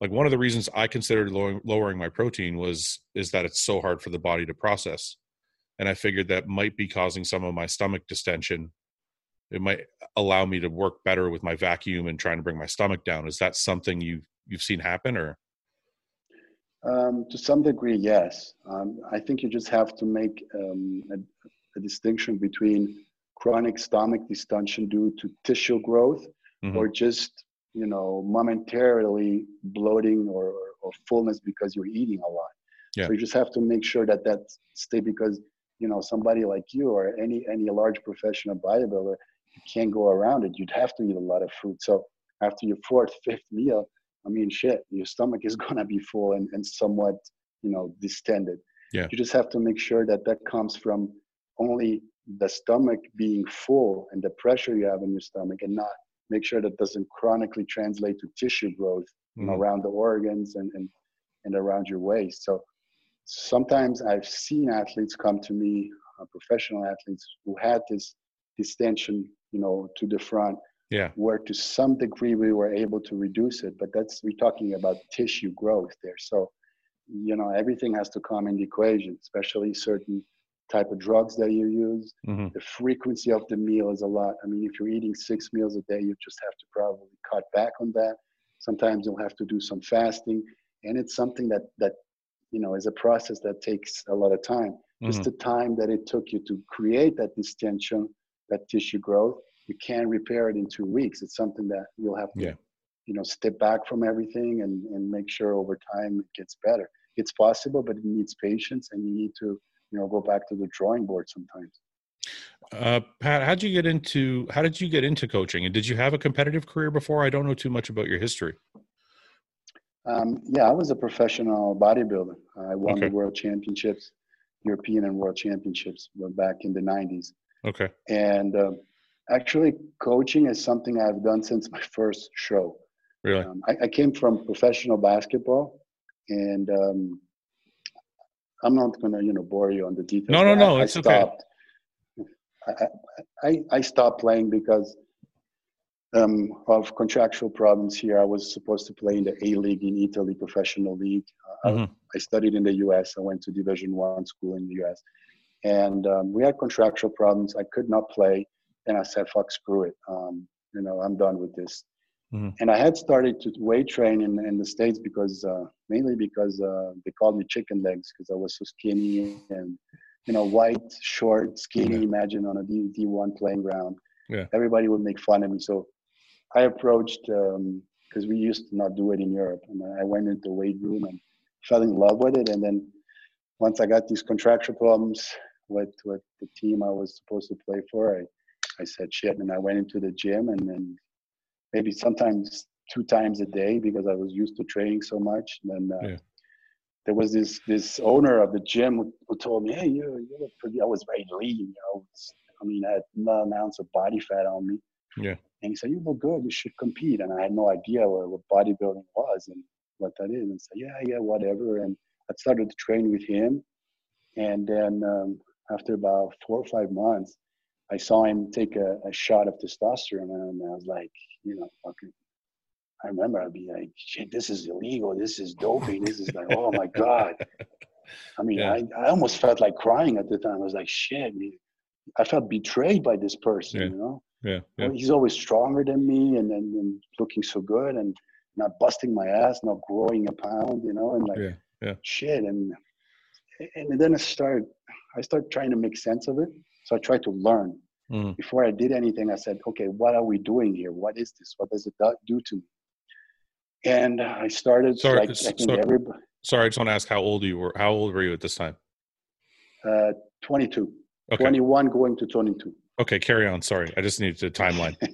like one of the reasons I considered lowering, my protein was is that it's so hard for the body to process, and I figured that might be causing some of my stomach distension. It might allow me to work better with my vacuum and trying to bring my stomach down. Is that something you've you've seen happen, or?
Um, to some degree, yes. Um, I think you just have to make um, a, a, distinction between chronic stomach distension due to tissue growth mm-hmm. or just you know momentarily bloating or, or fullness because you're eating a lot yeah. so you just have to make sure that that stay because you know somebody like you or any any large professional bodybuilder you can't go around it you'd have to eat a lot of food so after your fourth fifth meal i mean shit your stomach is [laughs] going to be full and, and somewhat you know distended yeah you just have to make sure that that comes from only the stomach being full and the pressure you have in your stomach and not make sure that doesn't chronically translate to tissue growth mm-hmm. you know, mm-hmm. around the organs and, and, and around your waist. So sometimes I've seen athletes come to me, uh, professional athletes who had this distension, you know, to the front.
Yeah.
Where to some degree we were able to reduce it, but that's we're talking about tissue growth there. So, you know, everything has to come in the equation, especially certain type of drugs that you use. Mm-hmm. The frequency of the meal is a lot. I mean, if you're eating six meals a day, you just have to probably cut back on that. Sometimes you'll have to do some fasting, and it's something that that you know is a process that takes a lot of time. Mm-hmm. Just the time that it took you to create that distension, that tissue growth, you can't repair it in two weeks. It's something that you'll have to, yeah. you know, step back from everything and and make sure over time it gets better. It's possible, but it needs patience, and you need to you know go back to the drawing board sometimes
uh, Pat, how did you get into how did you get into coaching, and did you have a competitive career before? I don't know too much about your history.
Um, yeah, I was a professional bodybuilder. I won okay. the world championships, European and world championships back in the '90s.
Okay.
And uh, actually, coaching is something I've done since my first show.
Really? Um,
I, I, came from professional basketball, and um, I'm not gonna you know bore you on the details.
No, no, no, I, it's I stopped.
okay. I, I, I stopped playing because um, of contractual problems here. I was supposed to play in the A League in Italy, professional league. Uh, mm-hmm. I, I, studied in the U.S. I went to Division One school in the U.S. And um, we had contractual problems. I could not play, and I said, "Fuck, screw it. Um, you know, I'm done with this." Mm-hmm. And I had started to weight train in, in the States because uh, mainly because uh, they called me chicken legs because I was so skinny and, you know, white, short, skinny, yeah. imagine on a D, D1 playing ground.
Yeah.
Everybody would make fun of me. So I approached, because um, we used to not do it in Europe. And I went into the weight room and fell in love with it. And then once I got these contractual problems with, with the team I was supposed to play for, I, I said shit. And I went into the gym and then maybe sometimes two times a day because I was used to training so much. And then uh, yeah. there was this this owner of the gym who, who told me, "Hey, you you look pretty." I was very lean, you know. I mean, I had not an ounce of body fat on me.
Yeah.
And he said, "You look good. You should compete." And I had no idea what, what bodybuilding was and what that is. And said, "Yeah, yeah, whatever." And I started to train with him. And then um, after about four or five months, I saw him take a, a shot of testosterone, and I was like, you know, fucking. I remember I'd be like, shit, this is illegal. This is doping. This is like, oh my [laughs] god. I mean, yeah. I, I almost felt like crying at the time. I was like, shit. I felt betrayed by this person.
Yeah.
You know.
Yeah. Oh, yeah.
He's always stronger than me, and, and and looking so good, and not busting my ass, not growing a pound. You know, and like,
yeah. Yeah.
shit, and and then I started. I started trying to make sense of it so I tried to learn. Mm. Before I did anything, I said, okay, what are we doing here? What is this? What does it do to me? And I started
sorry, like, sorry, everybody, sorry, I just want to ask how old you were. How old were you at this time?
Uh, 22. Okay. 21 going to 22.
Okay, carry on. Sorry, I just needed the timeline. [laughs]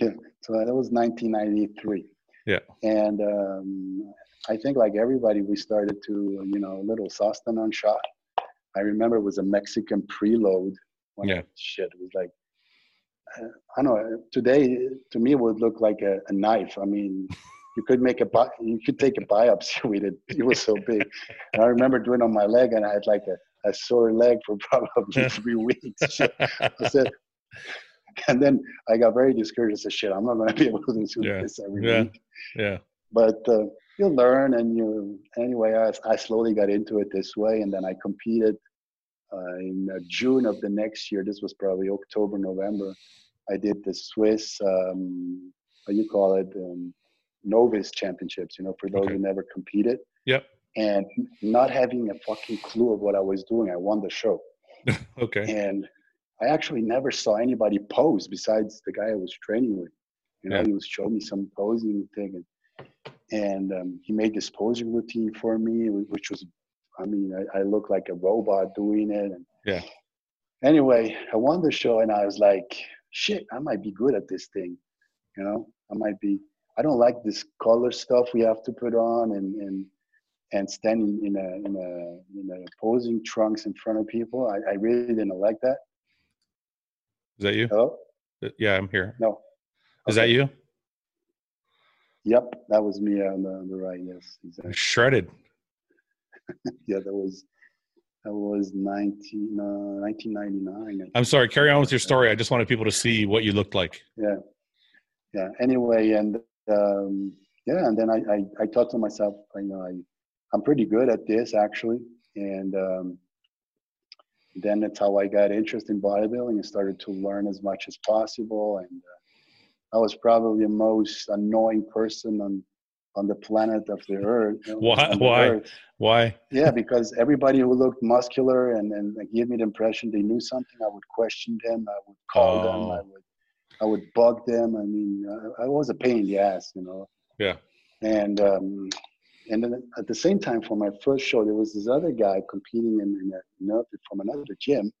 yeah, so that was 1993.
Yeah.
And um, I think, like everybody, we started to, you know, a little on shot. I remember it was a Mexican preload
yeah.
Shit, it was like uh, I don't know. Today, to me, it would look like a, a knife. I mean, you could make a bi- you could take a biopsy [laughs] with it. It was so big. And I remember doing it on my leg, and I had like a, a sore leg for probably [laughs] three weeks. [laughs] I said, and then I got very discouraged. I said, "Shit, I'm not going to be able to do
Yeah.
this every
Yeah.
week."
yeah.
But uh, you learn, and you anyway. I, I slowly got into it this way, and then I competed uh, in uh, June of the next year. This was probably October, November. I did the Swiss, um, what you call it, um, novice championships. You know, for those
Okay.
who never competed.
Yep.
And not having a fucking clue of what I was doing, I won the show. [laughs]
Okay.
And I actually never saw anybody pose besides the guy I was training with. You know,
Yeah.
he was showing me some posing thing, and, and um, he made this posing routine for me, which was, I mean, I, I looked like a robot doing it. And
Yeah.
Anyway, I won the show, and I was like, shit, I might be good at this thing. You know, I might be. I don't like this color stuff we have to put on, and and and standing in a in a in a posing trunks in front of people. I, I really didn't like that.
Is that you?
Hello?
Uh, Yeah, I'm here.
No.
Is that you?
Yep, that was me on the, on the right. Yes, exactly.
Shredded. [laughs]
Yeah, that was that was 19, uh, 1999.
I'm sorry. Carry on with your story. I just wanted people to see what you looked like.
Yeah, yeah. Anyway, and um, yeah, and then I, I I thought to myself, you know, I I'm pretty good at this actually, and um, then that's how I got interested in bodybuilding and started to learn as much as possible. And uh, I was probably the most annoying person on on the planet of the earth.
Why-
the
why?
earth.
Why?
Yeah, because everybody who looked muscular and and like, gave me the impression they knew something, I would question them. I would call them. I
Oh.
would I would bug them. I mean, uh, I was a pain in the ass, you know.
Yeah.
And um, and then at the same time, for my first show, there was this other guy competing in, in a, from another gym,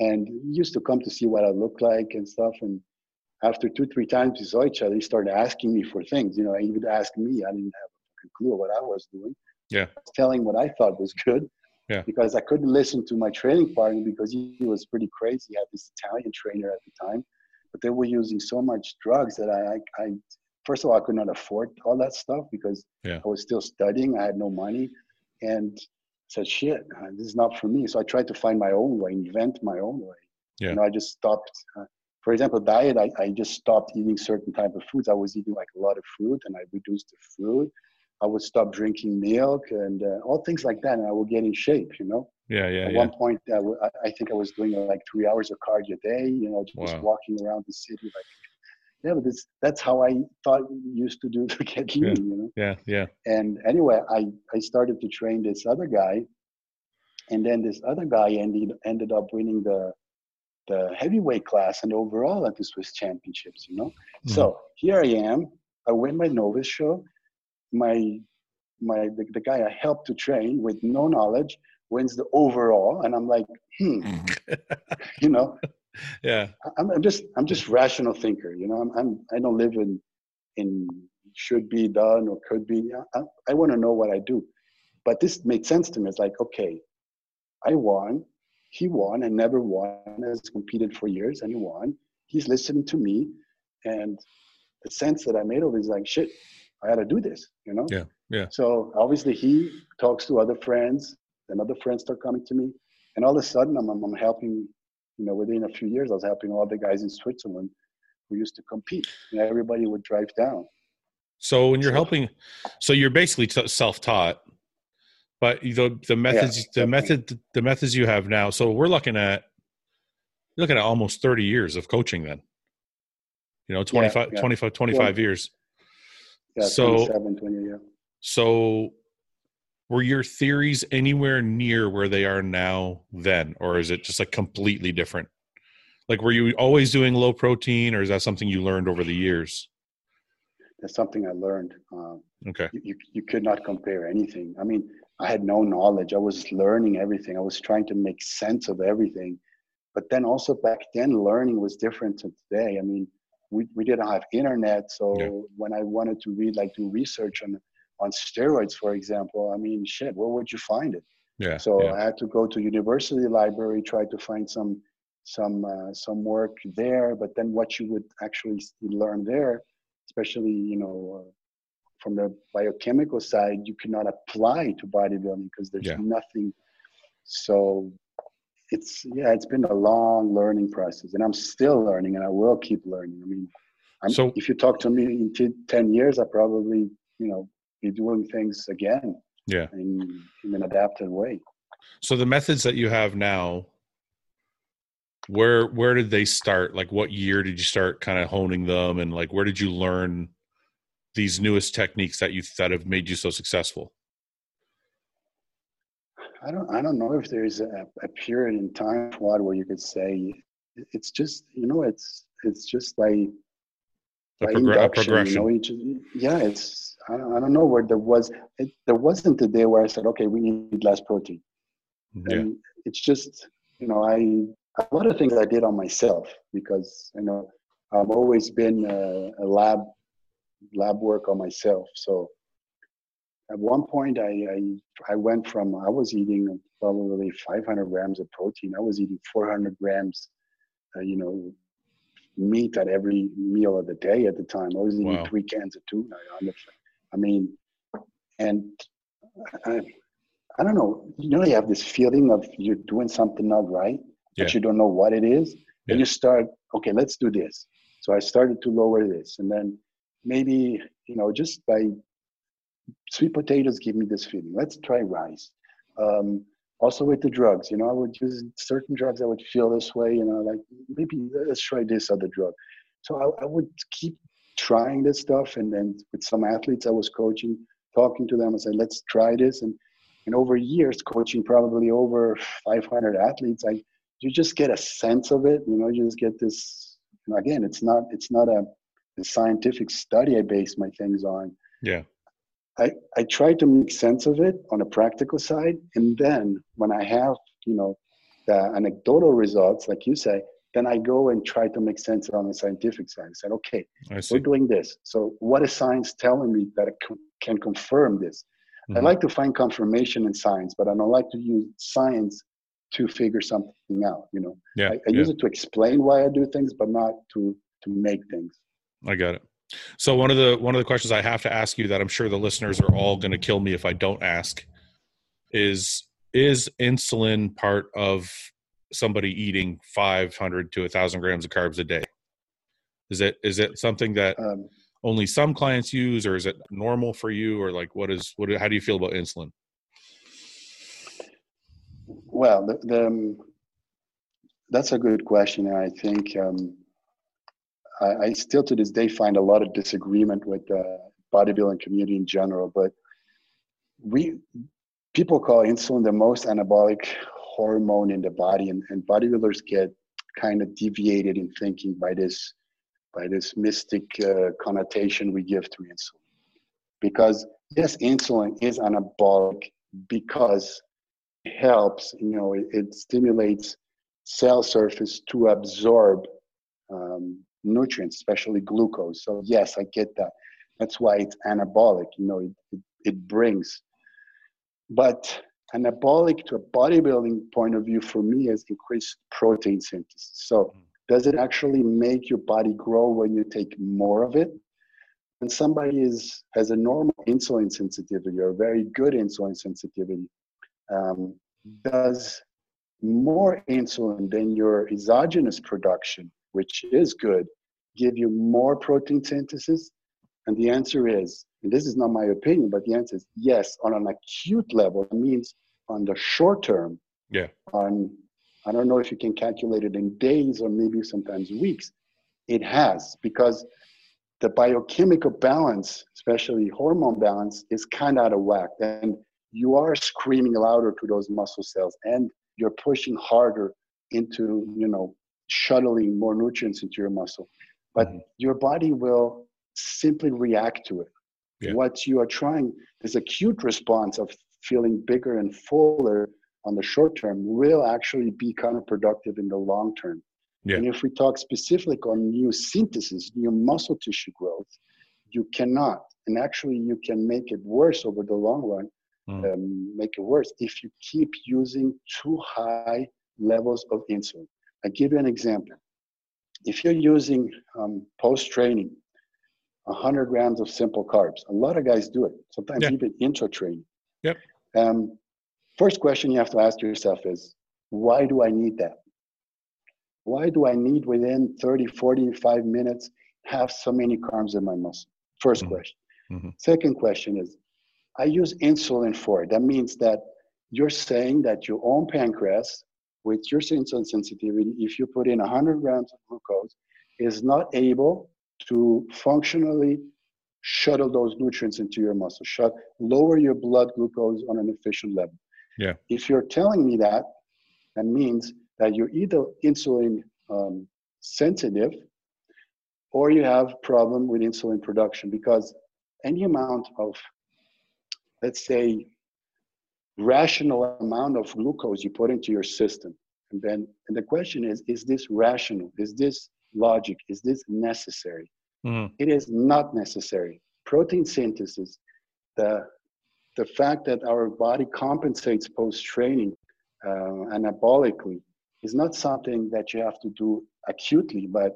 and he used to come to see what I looked like and stuff. And after two, three times we saw each other, he started asking me for things. You know, he would ask me. I didn't have a clue what I was doing.
Yeah.
Was telling what I thought was good.
Yeah.
Because I couldn't listen to my training partner because he, he was pretty crazy. He had this Italian trainer at the time, but they were using so much drugs that I, I, I first of all, I could not afford all that stuff because
Yeah.
I was still studying. I had no money, and said, "Shit, uh, this is not for me." So I tried to find my own way, invent my own way.
Yeah.
You know, I just stopped. Uh, for example, diet. I, I just stopped eating certain type of foods. I was eating like a lot of fruit, and I reduced the fruit. I would stop drinking milk and uh, all things like that, and I would get in shape. You know.
Yeah, yeah,
At
yeah.
one point, I, w- I- I think I was doing like three hours of cardio a day. You know, just
Wow.
walking around the city. Like, yeah, but this, that's how I thought used to do to [laughs] get lean. You know
Yeah, yeah.
and anyway i i started to train this other guy and then this other guy ended ended up winning the the heavyweight class and overall at the swiss championships you know so here i am i win my novice show my my the, the guy i helped to train with no knowledge wins the overall and i'm like hmm [laughs] you know [laughs]
Yeah.
I'm, I'm just I'm just rational thinker. You know, I'm, I'm I don't live in in should be done or could be. I, I want to know what I do, but this made sense to me. It's like okay, I won, he won, and never won. Has competed for years and he won. He's listening to me, and the sense that I made of it is like shit. I had to do this. You know.
Yeah, yeah.
So obviously he talks to other friends, and other friends start coming to me, and all of a sudden I'm I'm, I'm helping you know, within a few years, I was helping all the guys in Switzerland who used to compete. And everybody would drive down.
So when you're
So-
helping, so you're basically t- self-taught, but the the methods, the method, the methods you have now. So we're looking at looking at almost 30 years of coaching then. You know, 25,
yeah.
25, 25 years.
Yeah,
So-
27, 20, yeah.
So were your theories anywhere near where they are now then or is it just like completely different? Like were you always doing low protein or is that something you learned over the years?
That's something I learned. Um,
Okay.
you, you, you could not compare anything. I mean, I had no knowledge. I was learning everything. I was trying to make sense of everything. But then also back then, learning was different to today. I mean, we, we didn't have internet. So
Yeah.
when I wanted to read, like do research on, on steroids, for example, I mean, shit, where would you find it?
Yeah.
So
yeah.
I had to go to university library, try to find some some uh, some work there. But then what you would actually learn there, especially you know uh, from the biochemical side you cannot apply to bodybuilding because there's
Yeah.
nothing. So it's yeah, it's been a long learning process, and I'm still learning, and I will keep learning. I mean, I'm,
So-
if you talk to me in t- ten years, I probably you know be doing things again
Yeah.
in, in an adapted way.
So the methods that you have now, where where did they start? Like what year did you start kind of honing them and like where did you learn these newest techniques that you that have made you so successful?
I don't I don't know if there's a, a period in time Fouad, where you could say it's just you know it's it's just like
A, progr- a progression.
You know, just- yeah, it's I don't, I don't know where there was it, there wasn't a day where I said okay we need less protein.
yeah.
And it's just you know I a lot of things I did on myself because you know I've always been a, a lab lab work on myself. So at one point I, I I went from I was eating probably 500 grams of protein. I was eating 400 grams, uh, you know, meat at every meal of the day at the time. I was eating
Wow.
three cans of tuna. I mean, and I, I don't know. You know, you have this feeling of you're doing something not right, but you don't know what it is.
Yeah.
And you start, okay, let's do this. So I started to lower this, and then maybe you know just by sweet potatoes give me this feeling. Let's try rice. Um, also with the drugs, you know, I would use certain drugs. I would feel this way, you know, like maybe let's try this other drug. So I, I would keep trying this stuff, and then with some athletes I was coaching, talking to them, I said, let's try this, and and over years, coaching probably over 500 athletes, I you just get a sense of it. You know, you just get this. You know, again, it's not it's not a, a scientific study I base my things on.
Yeah.
I, I try to make sense of it on a practical side. And then when I have, you know, the anecdotal results, like you say, then I go and try to make sense of it on the scientific side. I said, okay,
I
we're doing this. So what is science telling me that it can confirm this? I
Mhm.
like to find confirmation in science, but I don't like to use science to figure something out. You know,
Yeah.
I, I
yeah.
use it to explain why I do things, but not to to make things.
I got it. So one of the one of the questions I have to ask you that I'm sure the listeners are all going to kill me if I don't ask is is insulin part of somebody eating 500 to 1000 grams of carbs a day? Is it is it something that
Um,
only some clients use or is it normal for you or like what is what how do you feel about insulin?
Well, the, the, um, that's a good question, I think um, I, I still to this day find a lot of disagreement with the bodybuilding community in general. But we people call insulin the most anabolic hormone in the body, and, and bodybuilders get kind of deviated in thinking by this by this mystic uh, connotation we give to insulin. Because yes, insulin is anabolic because it helps you know it, it stimulates cell surface to absorb um, nutrients especially glucose. So yes i get that. That's why it's anabolic you know it, it, brings. But anabolic to a bodybuilding point of view for me is increased protein synthesis. So does it actually make your body grow when you take more of it? When somebody is has a normal insulin sensitivity or very good insulin sensitivity um, does more insulin than your exogenous production, which is good, give you more protein synthesis? And the answer is, and this is not my opinion, but the answer is yes, on an acute level. It means on the short term,
Yeah.
on I don't know if you can calculate it in days or maybe sometimes weeks. It has because the biochemical balance, especially hormone balance, is kind of out of whack. And you are screaming louder to those muscle cells and you're pushing harder into, you know, shuttling more nutrients into your muscle. But
Mhm.
your body will simply react to it.
Yeah.
What you are trying, this acute response of feeling bigger and fuller on the short term will actually be counterproductive in the long term.
Yeah.
And if we talk specific on new synthesis, new muscle tissue growth, you cannot. And actually, you can make it worse over the long run,
Mm.
um, make it worse if you keep using too high levels of insulin. I give you an example. If you're using um, post training 100 grams of simple carbs. A lot of guys do it, sometimes
Yeah.
even intra training.
Yep.
Um, first question you have to ask yourself is why do I need that? Why do I need within 30, 45 minutes have so many carbs in my muscle? 1st
Mhm.
question.
Mhm.
Second question is I use insulin for it. That means that you're saying that your own pancreas, with your insulin sensitivity, if you put in 100 grams of glucose, is not able to functionally shuttle those nutrients into your muscle, shut, lower your blood glucose on an efficient level.
Yeah.
If you're telling me that, that means that you're either insulin um, sensitive or you have problem with insulin production because any amount of, let's say, rational amount of glucose you put into your system, and then and the question is, is this rational? Is this logic? Is this necessary?
Mhm.
It is not necessary. Protein synthesis, the the fact that our body compensates post training uh, anabolically, is not something that you have to do acutely, but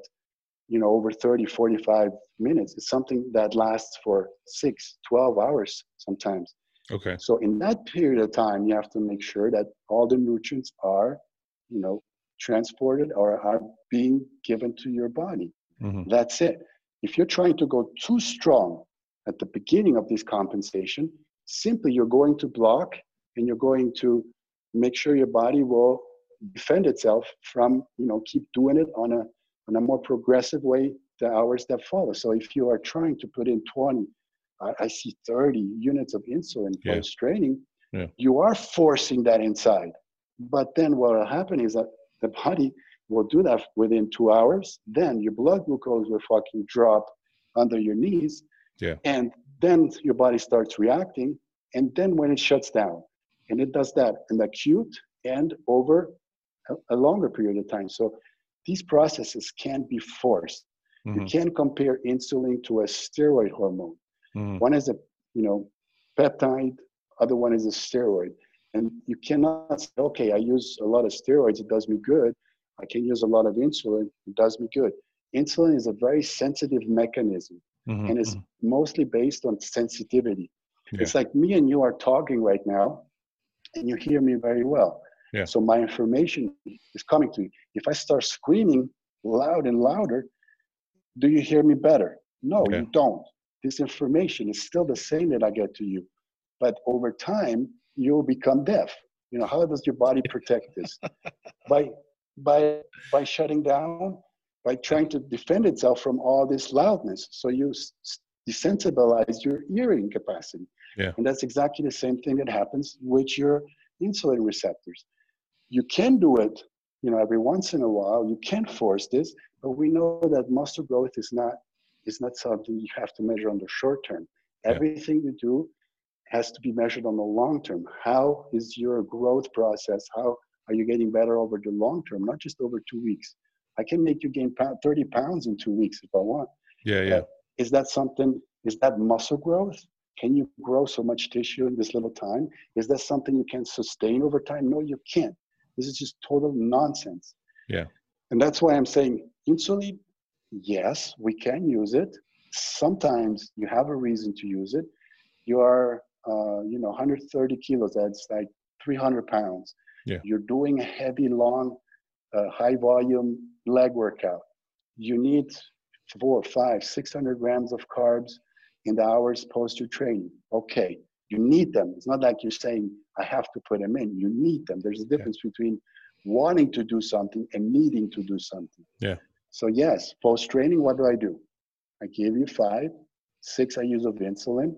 you know over 30 45 minutes it's something that lasts for 6 12 hours sometimes
Okay.
so in that period of time you have to make sure that all the nutrients are you know transported or are being given to your body
Mhm.
that's it if you're trying to go too strong at the beginning of this compensation simply you're going to block and you're going to make sure your body will defend itself from you know keep doing it on a on a more progressive way the hours that follow so if you are trying to put in 20 i, I see 30 units of insulin
Yeah.
post training
Yeah.
you are forcing that inside but then what will happen is that the body will do that within two hours then your blood glucose will fucking drop under your knees
Yeah.
and then your body starts reacting and then when it shuts down and it does that in acute and over a, a longer period of time so these processes can't be forced you
Mhm.
can't compare insulin to a steroid hormone
Mhm.
one is a you know peptide other one is a steroid and you cannot say okay i use a lot of steroids it does me good i can use a lot of insulin it does me good insulin is a very sensitive mechanism
Mhm.
and it's
Mhm.
mostly based on sensitivity
Yeah.
it's like me and you are talking right now and you hear me very well
Yeah.
so my information is coming to you if i start screaming loud and louder do you hear me better no you don't this information is still the same that i get to you but over time you'll become deaf. You know how does your body protect this? [laughs] By by by shutting down by trying to defend itself from all this loudness. So you desensibilize your hearing capacity.
Yeah.
and that's exactly the same thing that happens with your insulin receptors. You can do it you know every once in a while. You can force this but we know that muscle growth is not is not something you have to measure on the short term.
Yeah.
everything you do has to be measured on the long term. How is your growth process? How are you getting better over the long term not just over two weeks? I can make you gain 30 pounds in two weeks if i want.
Yeah. Yeah.
is that something is that muscle growth? Can you grow so much tissue in this little time? Is that something you can sustain over time? No you can't. This is just total nonsense.
Yeah.
and that's why i'm saying insulin yes we can use it. Sometimes you have a reason to use it. You are uh, you know 130 kilos that's like 300 pounds.
Yeah.
you're doing a heavy long uh, high volume leg workout. You need four five 600 grams of carbs in the hours post your training. Okay you need them. It's not like you're saying i have to put them in. You need them. There's a difference between wanting to do something and needing to do something.
Yeah.
So yes post training what do i do i give you five six IUs of insulin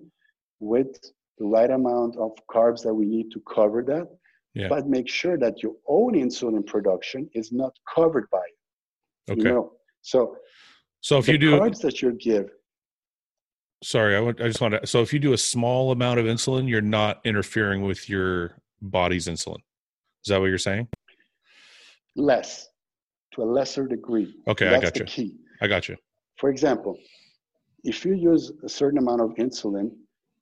with the right amount of carbs that we need to cover that
Yeah.
but make sure that your own insulin production is not covered by it
Okay.
you know so
So if
the
you do,
carbs that you give
sorry, I, want, I just want to. So if you do a small amount of insulin, you're not interfering with your body's insulin. Is that what you're saying?
less to a lesser degree
Okay, I got
the
you.
key
I got you.
for example if you use a certain amount of insulin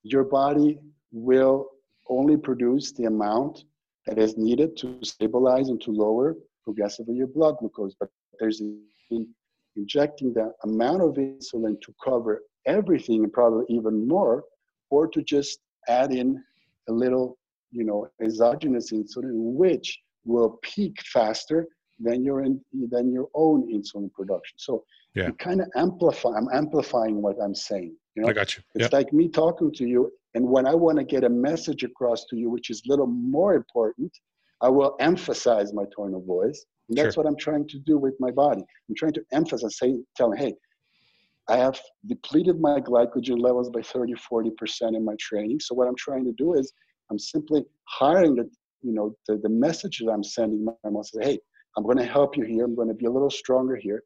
your body will only produce the amount that is needed to stabilize and to lower progressively your blood glucose but there's in injecting the amount of insulin to cover everything and probably even more, or to just add in a little, you know, exogenous insulin, which will peak faster than your in, than your own insulin production. So
Yeah.
you kind of amplify. I'm amplifying what I'm saying. You know,
I got you.
it's
Yep.
like me talking to you, and when I want to get a message across to you, which is a little more important, I will emphasize my tone of voice. And that's
Sure.
what I'm trying to do with my body. I'm trying to emphasize, say, tell, hey, I have depleted my glycogen levels by 30, 40% in my training. So what I'm trying to do is I'm simply hiring the, you know, the, the message that I'm sending my muscles. Hey, I'm going to help you here. I'm going to be a little stronger here.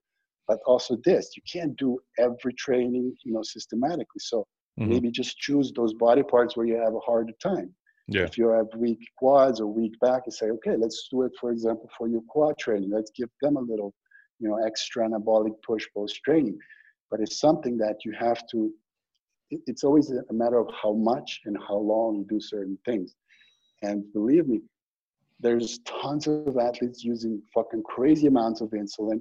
But also this, you can't do every training, you know, systematically. So
Mhm.
maybe just choose those body parts where you have a harder time.
Yeah.
If you have weak quads or weak back, you say, okay, let's do it, for example, for your quad training. Let's give them a little, you know, extra anabolic push post training. But it's something that you have to, it's always a matter of how much and how long you do certain things. And believe me, there's tons of athletes using fucking crazy amounts of insulin,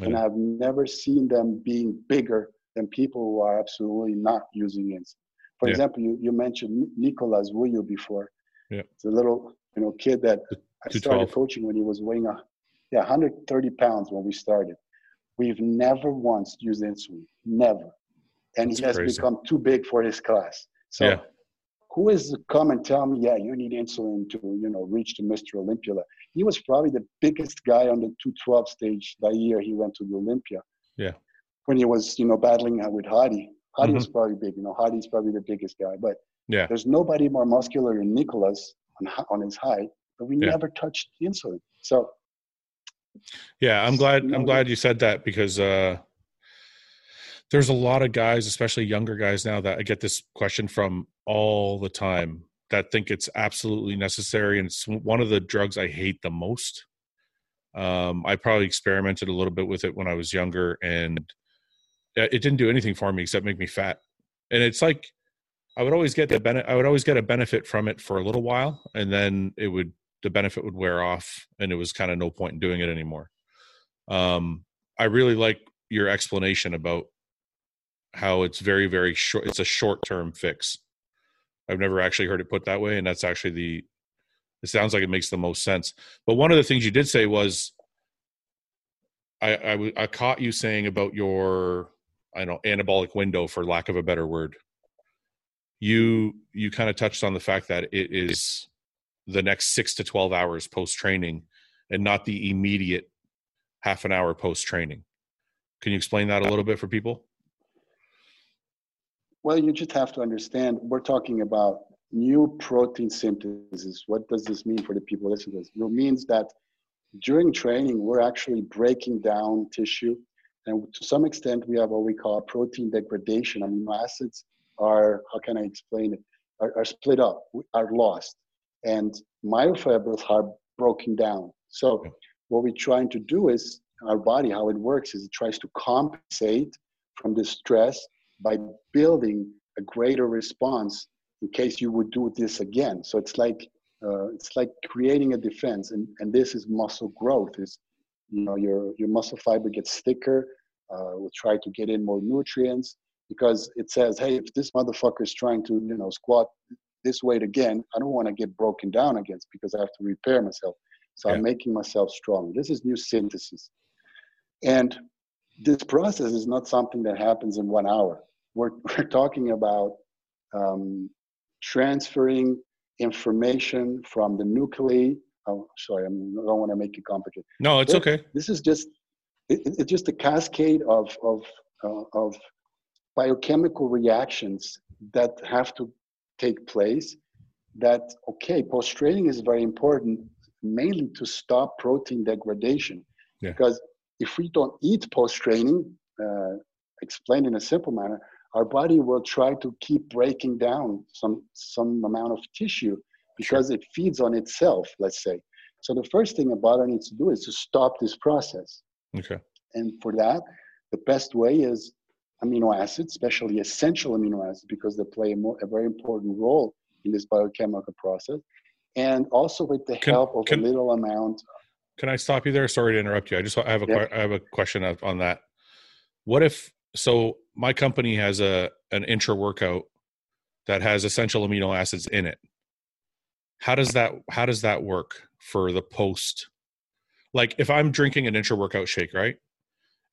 I
and. I've never seen them being bigger than people who are absolutely not using insulin. For
Yeah.
example, you, you mentioned Ni- Nicolas Vullioud before.
Yeah.
It's a little, you know, kid that I started
212.
coaching when he was weighing a, yeah, 130 pounds when we started. We've never once used insulin, never. And
That's
he has
crazy.
become too big for his class. So
Yeah.
Who is to come and tell me, yeah, you need insulin to, you know, reach to Mr. Olympia? He was probably the biggest guy on the 212 stage that year he went to the Olympia.
Yeah.
When he was, you know, battling with Hadi. Hadi
Mhm.
was probably big, you know, Hadi's probably the biggest guy. But
Yeah.
there's nobody more muscular than Nicolas on, on his height, but we
Yeah.
never touched insulin. So
Yeah, I'm glad.
No,
I'm glad you said that because uh, there's a lot of guys, especially younger guys now, that I get this question from all the time that think it's absolutely necessary, and it's one of the drugs I hate the most. Um, I probably experimented a little bit with it when I was younger, and it it didn't do anything for me except make me fat. And it's like I would always get the benefit. I would always get a benefit from it for a little while, and then it would the benefit would wear off, and it was kind of no point in doing it anymore. Um, I really like your explanation about how it's very, very short. It's a short term fix. I've never actually heard it put that way, and that's actually the. It sounds like it makes the most sense. But one of the things you did say was, I I, w- I caught you saying about your I don't know anabolic window, for lack of a better word. You you kind of touched on the fact that it is the next six to twelve hours post training, and not the immediate half an hour post training. Can you explain that a little bit for people?
Well, you just have to understand we're talking about new protein synthesis. What does this mean for the people listening to this? It means that during training, we're actually breaking down tissue. And to some extent, we have what we call protein degradation. Amino acids are, how can I explain it, are, are split up, are lost. And myofibrils are broken down. So, what we're trying to do is our body, how it works is it tries to compensate from the stress by building a greater response in case you would do this again. So it's like uh, it's like creating a defense, and, and this is muscle growth. Is you know your your muscle fiber gets thicker. Uh, we'll try to get in more nutrients because it says, hey, if this motherfucker is trying to you know squat this weight again, I don't want to get broken down against because I have to repair myself. So
Yeah.
I'm making myself strong. This is new synthesis, and this process is not something that happens in one hour. We're, [laughs] we're talking about um, transferring information from the nuclei. Oh, sorry, I'm, I don't want to make it complicated.
No, it's
This-
okay.
This is just it, it- it's just a cascade of of uh, of biochemical reactions that have to take place. That okay, post training is very important, mainly to stop protein degradation.
Yeah.
Because if we don't eat post training, uh, explained in a simple manner, our body will try to keep breaking down some some amount of tissue because it feeds on itself. Let's say. So the first thing a body needs to do is to stop this process.
Okay.
And for that, the best way is amino acids, especially essential amino acids, because they play a, more, a very important role in this biochemical process. And also with the
Can-
help of
can-
a little amount.
Can I stop you there? Sorry to interrupt you. I just I have a
Yeah.
I have a question on that. What if so my company has a an intra workout that has essential amino acids in it. How does that how does that work for the post? Like if I'm drinking an intra workout shake, right?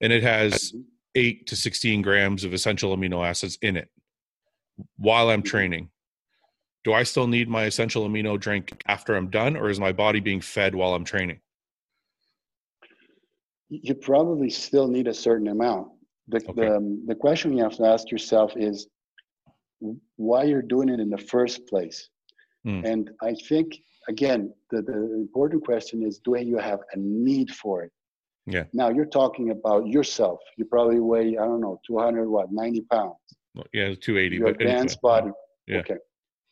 And it has 8 to 16 grams of essential amino acids in it while I'm training. Do I still need my essential amino drink after I'm done or is my body being fed while I'm training?
You probably still need a certain amount. The, okay. the, the question you have to ask yourself is why you're doing it in the first place. Mm. And I think, again, the, the important question is do you have a need for it?
Yeah.
Now you're talking about yourself. You probably weigh, I don't know, 200, what, 90 pounds.
Well, yeah, 280.
Your but advanced body. Yeah. Okay.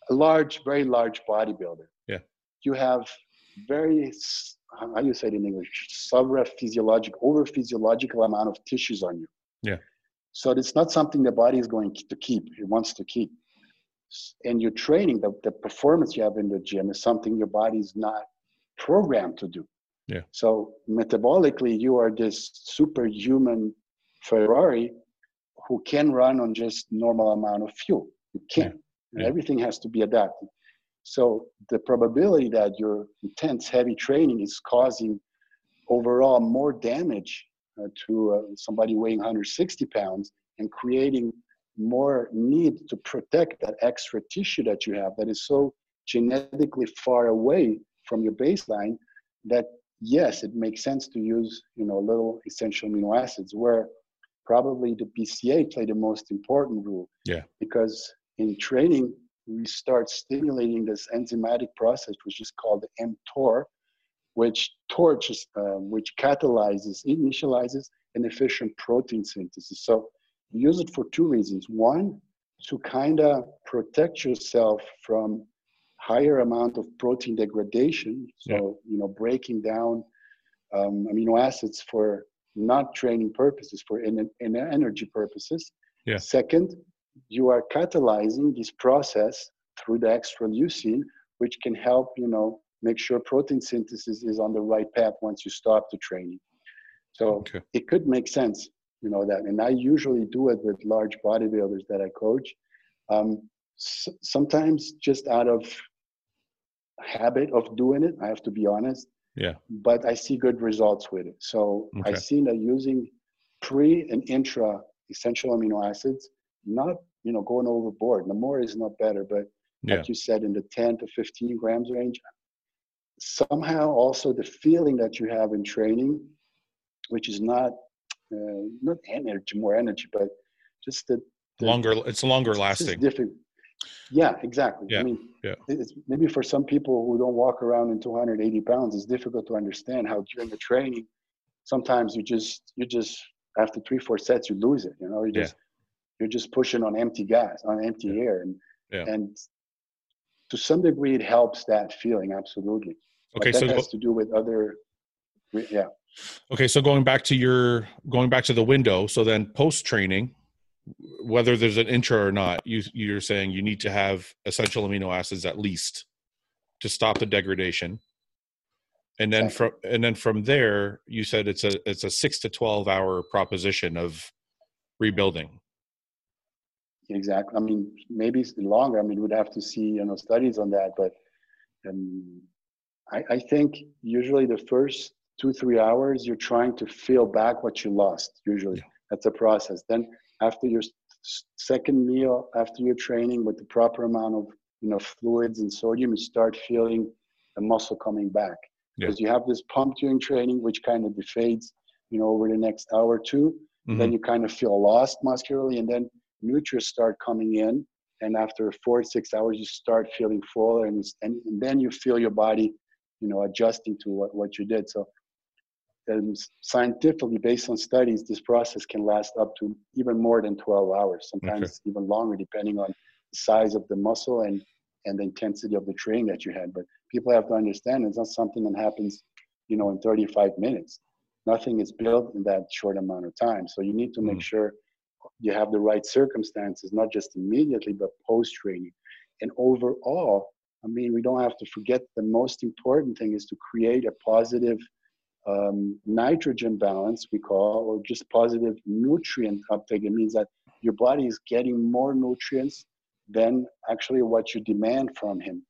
A large, very large bodybuilder.
Yeah.
You have very, how do you say it in English? Subphysiological, over physiological amount of tissues on you.
Yeah.
So it's not something the body is going to keep. It wants to keep. And your training, the, the performance you have in the gym is something your body is not programmed to do.
Yeah.
So metabolically, you are this superhuman Ferrari who can run on just normal amount of fuel. You can't. Yeah. Yeah. Everything has to be adapted. So the probability that your intense heavy training is causing overall more damage to uh, somebody weighing 160 pounds and creating more need to protect that extra tissue that you have that is so genetically far away from your baseline that yes it makes sense to use you know little essential amino acids where probably the BCAA play the most important role.
Yeah.
Because in training we start stimulating this enzymatic process which is called the mtor which torches, uh, which catalyzes, initializes an efficient protein synthesis. So use it for two reasons. One, to kind of protect yourself from higher amount of protein degradation. So, yeah. you know, breaking down um, amino acids for not training purposes, for in, in energy purposes.
Yeah.
Second, you are catalyzing this process through the extra leucine, which can help, you know, make sure protein synthesis is on the right path once you stop the training. So okay. it could make sense, you know, that. And I usually do it with large bodybuilders that I coach. Um, s- sometimes just out of habit of doing it, I have to be honest.
Yeah.
But I see good results with it. So okay. I've seen that using pre and intra essential amino acids, not, you know, going overboard. The more is not better, but like you said, in the 10 to 15 grams range, somehow also the feeling that you have in training, which is not uh, not energy, more energy, but just the, the
longer. It's longer lasting.
different. Yeah, exactly.
Yeah.
I mean,
yeah.
it's maybe for some people who don't walk around in 280 pounds, it's difficult to understand how during the training, sometimes you just you just after three four sets you lose it. You know, you just yeah. you're just pushing on empty gas, on empty
yeah.
air, and
yeah.
and to some degree it helps that feeling absolutely
Okay,
but
that
so has to do with other, yeah.
Okay, so going back to your going back to the window, so then post training, whether there's an intra or not, you you're saying you need to have essential amino acids at least to stop the degradation, and then from and then from there, you said it's a it's a six to twelve hour proposition of rebuilding.
Exactly. I mean, maybe longer. I mean, we'd have to see you know studies on that, but um, I, I think usually the first two three hours you're trying to feel back what you lost usually yeah. that's a process then after your second meal after your training with the proper amount of you know fluids and sodium you start feeling the muscle coming back because yeah. you have this pump during training which kind of defades you know over the next hour or 2 mm-hmm. then you kind of feel lost muscularly and then nutrients start coming in and after four six hours you start feeling fuller and, and, and then you feel your body you know adjusting to what, what you did. So um, scientifically based on studies this process can last up to even more than 12 hours sometimes okay. even longer depending on the size of the muscle and and the intensity of the training that you had. But people have to understand it's not something that happens you know in 35 minutes. Nothing is built in that short amount of time. So you need to make mm. sure you have the right circumstances not just immediately but post training and overall I mean, we don't have to forget the most important thing is to create a positive um, nitrogen balance, we call, or just positive nutrient uptake. It means that your body is getting more nutrients than actually what you demand from him.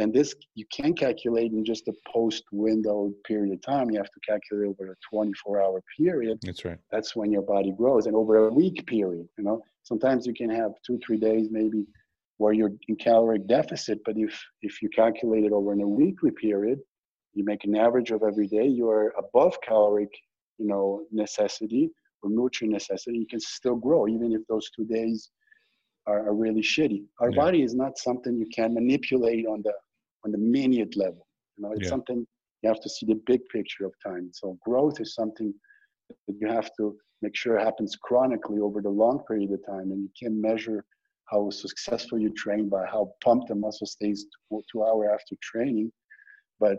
And this you can't calculate in just a post window period of time. You have to calculate over a 24 hour period.
That's right.
That's when your body grows. And over a week period, you know, sometimes you can have two, three days maybe where you're in caloric deficit. But if if you calculate it over in a weekly period, you make an average of every day, you are above caloric, you know, necessity or nutrient necessity, you can still grow even if those two days are, are really shitty. Our yeah. body is not something you can manipulate on the on the minute level. You know, it's yeah. something you have to see the big picture of time. So growth is something that you have to make sure happens chronically over the long period of time, and you can measure how successful you train by how pumped the muscle stays two, two hour after training, but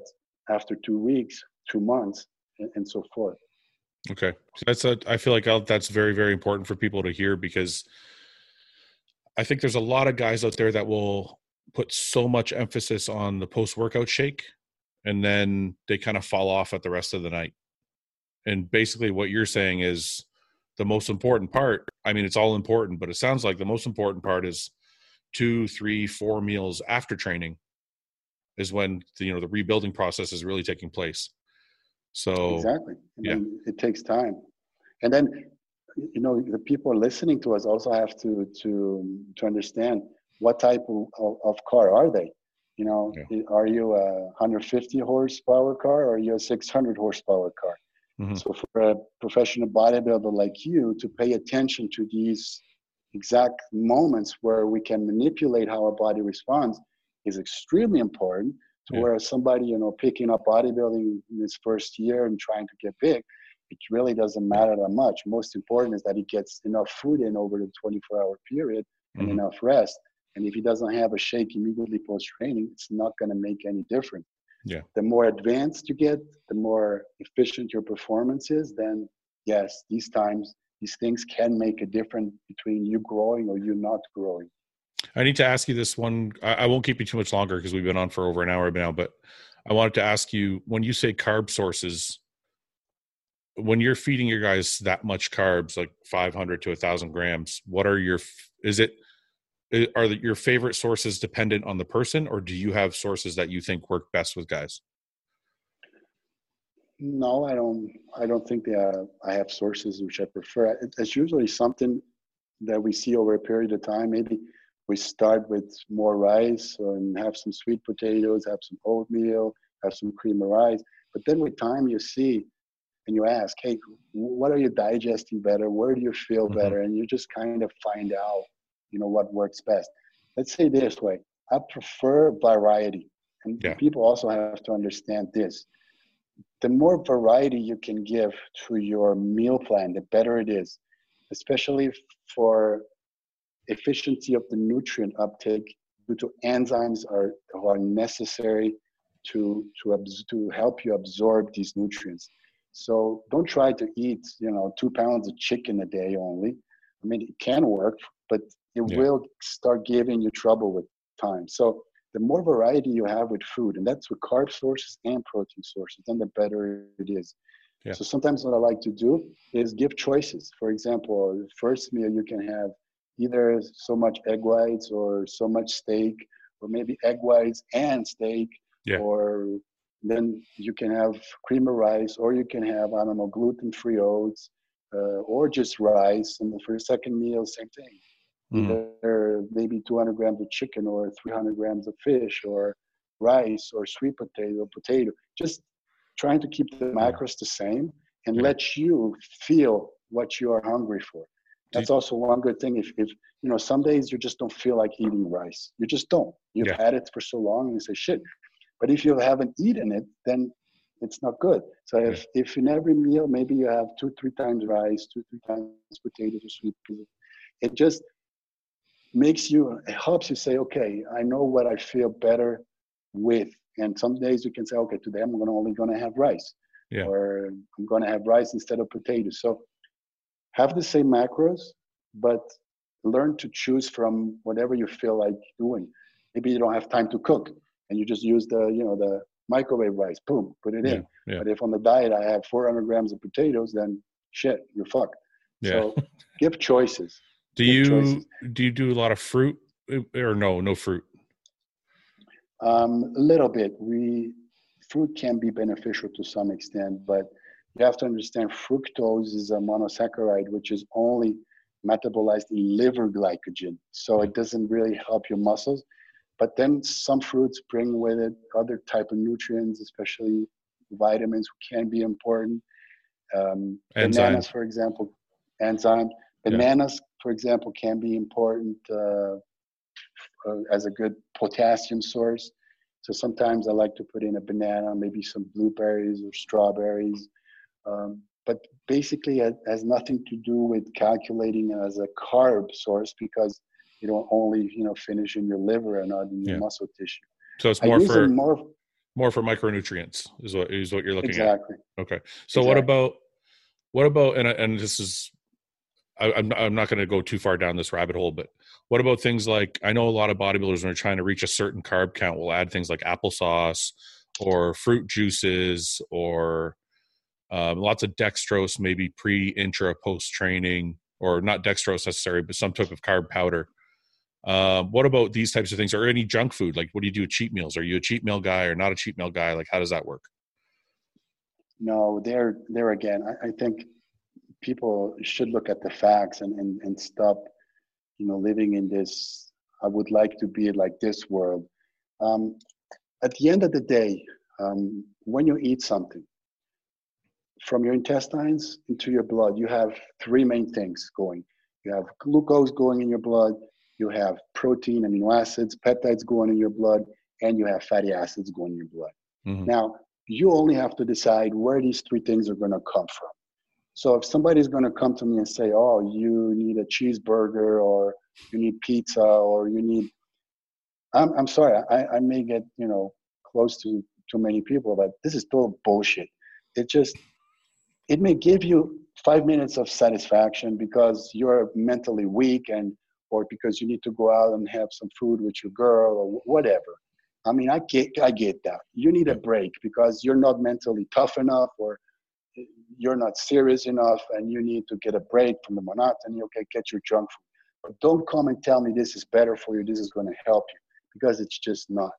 after two weeks, two months, and, and so forth.
Okay, so that's a. I feel like I'll, that's very very important for people to hear because I think there's a lot of guys out there that will put so much emphasis on the post workout shake and then they kind of fall off at the rest of the night. And basically, what you're saying is the most important part. I mean, it's all important, but it sounds like the most important part is two, three, four meals after training is when the, you know the rebuilding process is really taking place. So
exactly, yeah, it takes time, and then you know the people listening to us also have to to to understand what type of, of, of car are they you know yeah. are you a 150 horsepower car or are you a 600 horsepower car mm-hmm. so for a professional bodybuilder like you to pay attention to these exact moments where we can manipulate how our body responds is extremely important to yeah. where somebody you know picking up bodybuilding in his first year and trying to get big it really doesn't matter that much. Most important is that he gets enough food in over the 24 hour period and mm-hmm. enough rest. And if he doesn't have a shake immediately post training, it's not going to make any difference.
Yeah.
The more advanced you get, the more efficient your performance is, then yes, these times, these things can make a difference between you growing or you not growing.
I need to ask you this one. I, won't keep you too much longer because we've been on for over an hour now, but I wanted to ask you when you say carb sources, when you're feeding your guys that much carbs like 500 to 1000 grams what are your is it are your favorite sources dependent on the person or do you have sources that you think work best with guys
no i don't i don't think that i have sources which i prefer it's usually something that we see over a period of time maybe we start with more rice and have some sweet potatoes have some oatmeal have some cream of rice but then with time you see and you ask, hey, what are you digesting better? Where do you feel mm-hmm. better? And you just kind of find out, you know, what works best. Let's say this way I prefer variety. And yeah. people also have to understand this. The more variety you can give to your meal plan, the better it is, especially for efficiency of the nutrient uptake due to enzymes are, are necessary to, to, to help you absorb these nutrients. So don't try to eat, you know, two pounds of chicken a day only. I mean, it can work, but it yeah. will start giving you trouble with time. So the more variety you have with food, and that's with carb sources and protein sources, then the better it is. Yeah. So sometimes what I like to do is give choices. For example, the first meal you can have either so much egg whites or so much steak, or maybe egg whites and steak, yeah. or then you can have cream of rice, or you can have, I don't know, gluten free oats, uh, or just rice. And for the second meal, same thing. Mm. Either maybe 200 grams of chicken, or 300 grams of fish, or rice, or sweet potato, potato. Just trying to keep the macros the same and yeah. let you feel what you are hungry for. That's also one good thing. If, if you know, some days you just don't feel like eating rice. You just don't. You've yeah. had it for so long, and you say, "Shit, but if you haven't eaten it, then it's not good. So if, if in every meal, maybe you have two, three times rice, two, three times potatoes or sweet potatoes, it just makes you, it helps you say, okay, I know what I feel better with. And some days you can say, okay, today I'm gonna, only gonna have rice. Yeah. Or I'm gonna have rice instead of potatoes. So have the same macros, but learn to choose from whatever you feel like doing. Maybe you don't have time to cook and you just use the you know the microwave rice, boom, put it
Yeah,
in.
yeah.
But if on the diet I have 400 grams of potatoes, then shit, you're fucked.
Yeah.
So [laughs] give choices.
Do you
choices.
do you do a lot of fruit uh, or no no fruit?
Um, a little bit. We fruit can be beneficial to some extent, but you have to understand fructose is a monosaccharide which is only metabolized in liver glycogen, so it doesn't really help your muscles. But then some fruits bring with it other type of nutrients, especially vitamins, can be important. Um, bananas, for example, enzymes.
Yeah.
Bananas, for example, can be important. Uh, uh, as a good potassium source. So sometimes I like to put in a banana, maybe some blueberries or strawberries. Um, but basically, it has nothing to do with calculating as a carb source because you don't only you know finish in your liver and not in your
Yeah.
muscle tissue.
So it's more for
more
more for micronutrients is what is what you're looking at.
exactly.
Okay. So what about what about and and this is I, I'm I'm not going to go too far down this rabbit hole, but what about things like I know a lot of bodybuilders when they're trying to reach a certain carb count will add things like applesauce or fruit juices or um, lots of dextrose, maybe pre, intra, post training, or not dextrose necessary, but some type of carb powder. Um, what about these types of things, or any junk food? Like, what do you do with cheat meals? Are you a cheat meal guy or not a cheat meal guy? Like, how does that work?
No, there, there again. I, I think people should look at the facts and, and and stop, you know, living in this. I would like to be like this world. Um, at the end of the day, um, when you eat something, from your intestines into your blood, you have three main things going. You have glucose going in your blood, you have protein, amino acids, peptides going in your blood, and you have fatty acids going in your blood.
Mhm.
Now, you only have to decide where these three things are going to come from. So if somebody's going to come to me and say, "Oh, you need a cheeseburger, or you need pizza, or you need," I'm I'm sorry, I, I may get you know close to too many people, but this is total bullshit. It just it may give you five minutes of satisfaction because you're mentally weak and or because you need to go out and have some food with your girl or whatever. I mean, I get I get that. You need a break because you're not mentally tough enough or you're not serious enough and you need to get a break from the monotony. Okay, get your junk food. But don't come and tell me this is better for you, this is going to help you because it's just not.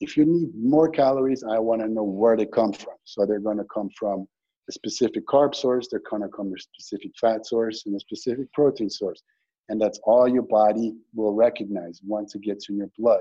If you need more calories, I want to know where they come from. So they're going to come from a specific carb source, they're going to come from a specific fat source and a specific protein source. And that's all your body will recognize once it gets in your blood.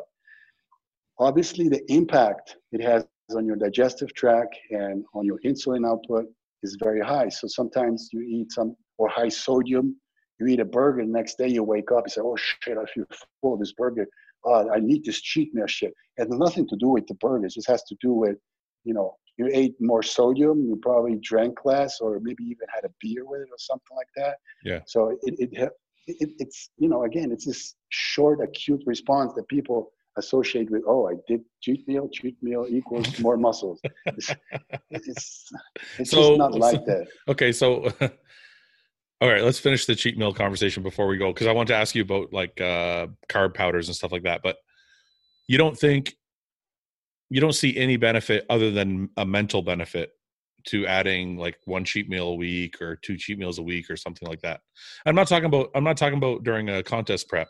Obviously, the impact it has on your digestive tract and on your insulin output is very high. So sometimes you eat some or high sodium, you eat a burger, the next day you wake up, you say, Oh shit, I feel full of this burger. Oh, I need this cheat meal shit. It has nothing to do with the burger. It just has to do with, you know, you ate more sodium, you probably drank less, or maybe even had a beer with it or something like that.
Yeah.
So it, it, it, it it's, you know, again, it's this short, acute response that people associate with, oh, I did cheat meal, cheat meal equals [laughs] more muscles. It's, it's, it's
So-
just not like
so-
that.
Okay, so [laughs] all right, let's finish the cheat meal conversation before we go because I want to ask you about like uh, carb powders and stuff like that. But you don't think you don't see any benefit other than a mental benefit to adding like one cheat meal a week or two cheat meals a week or something like that. I'm not talking about I'm not talking about during a contest prep.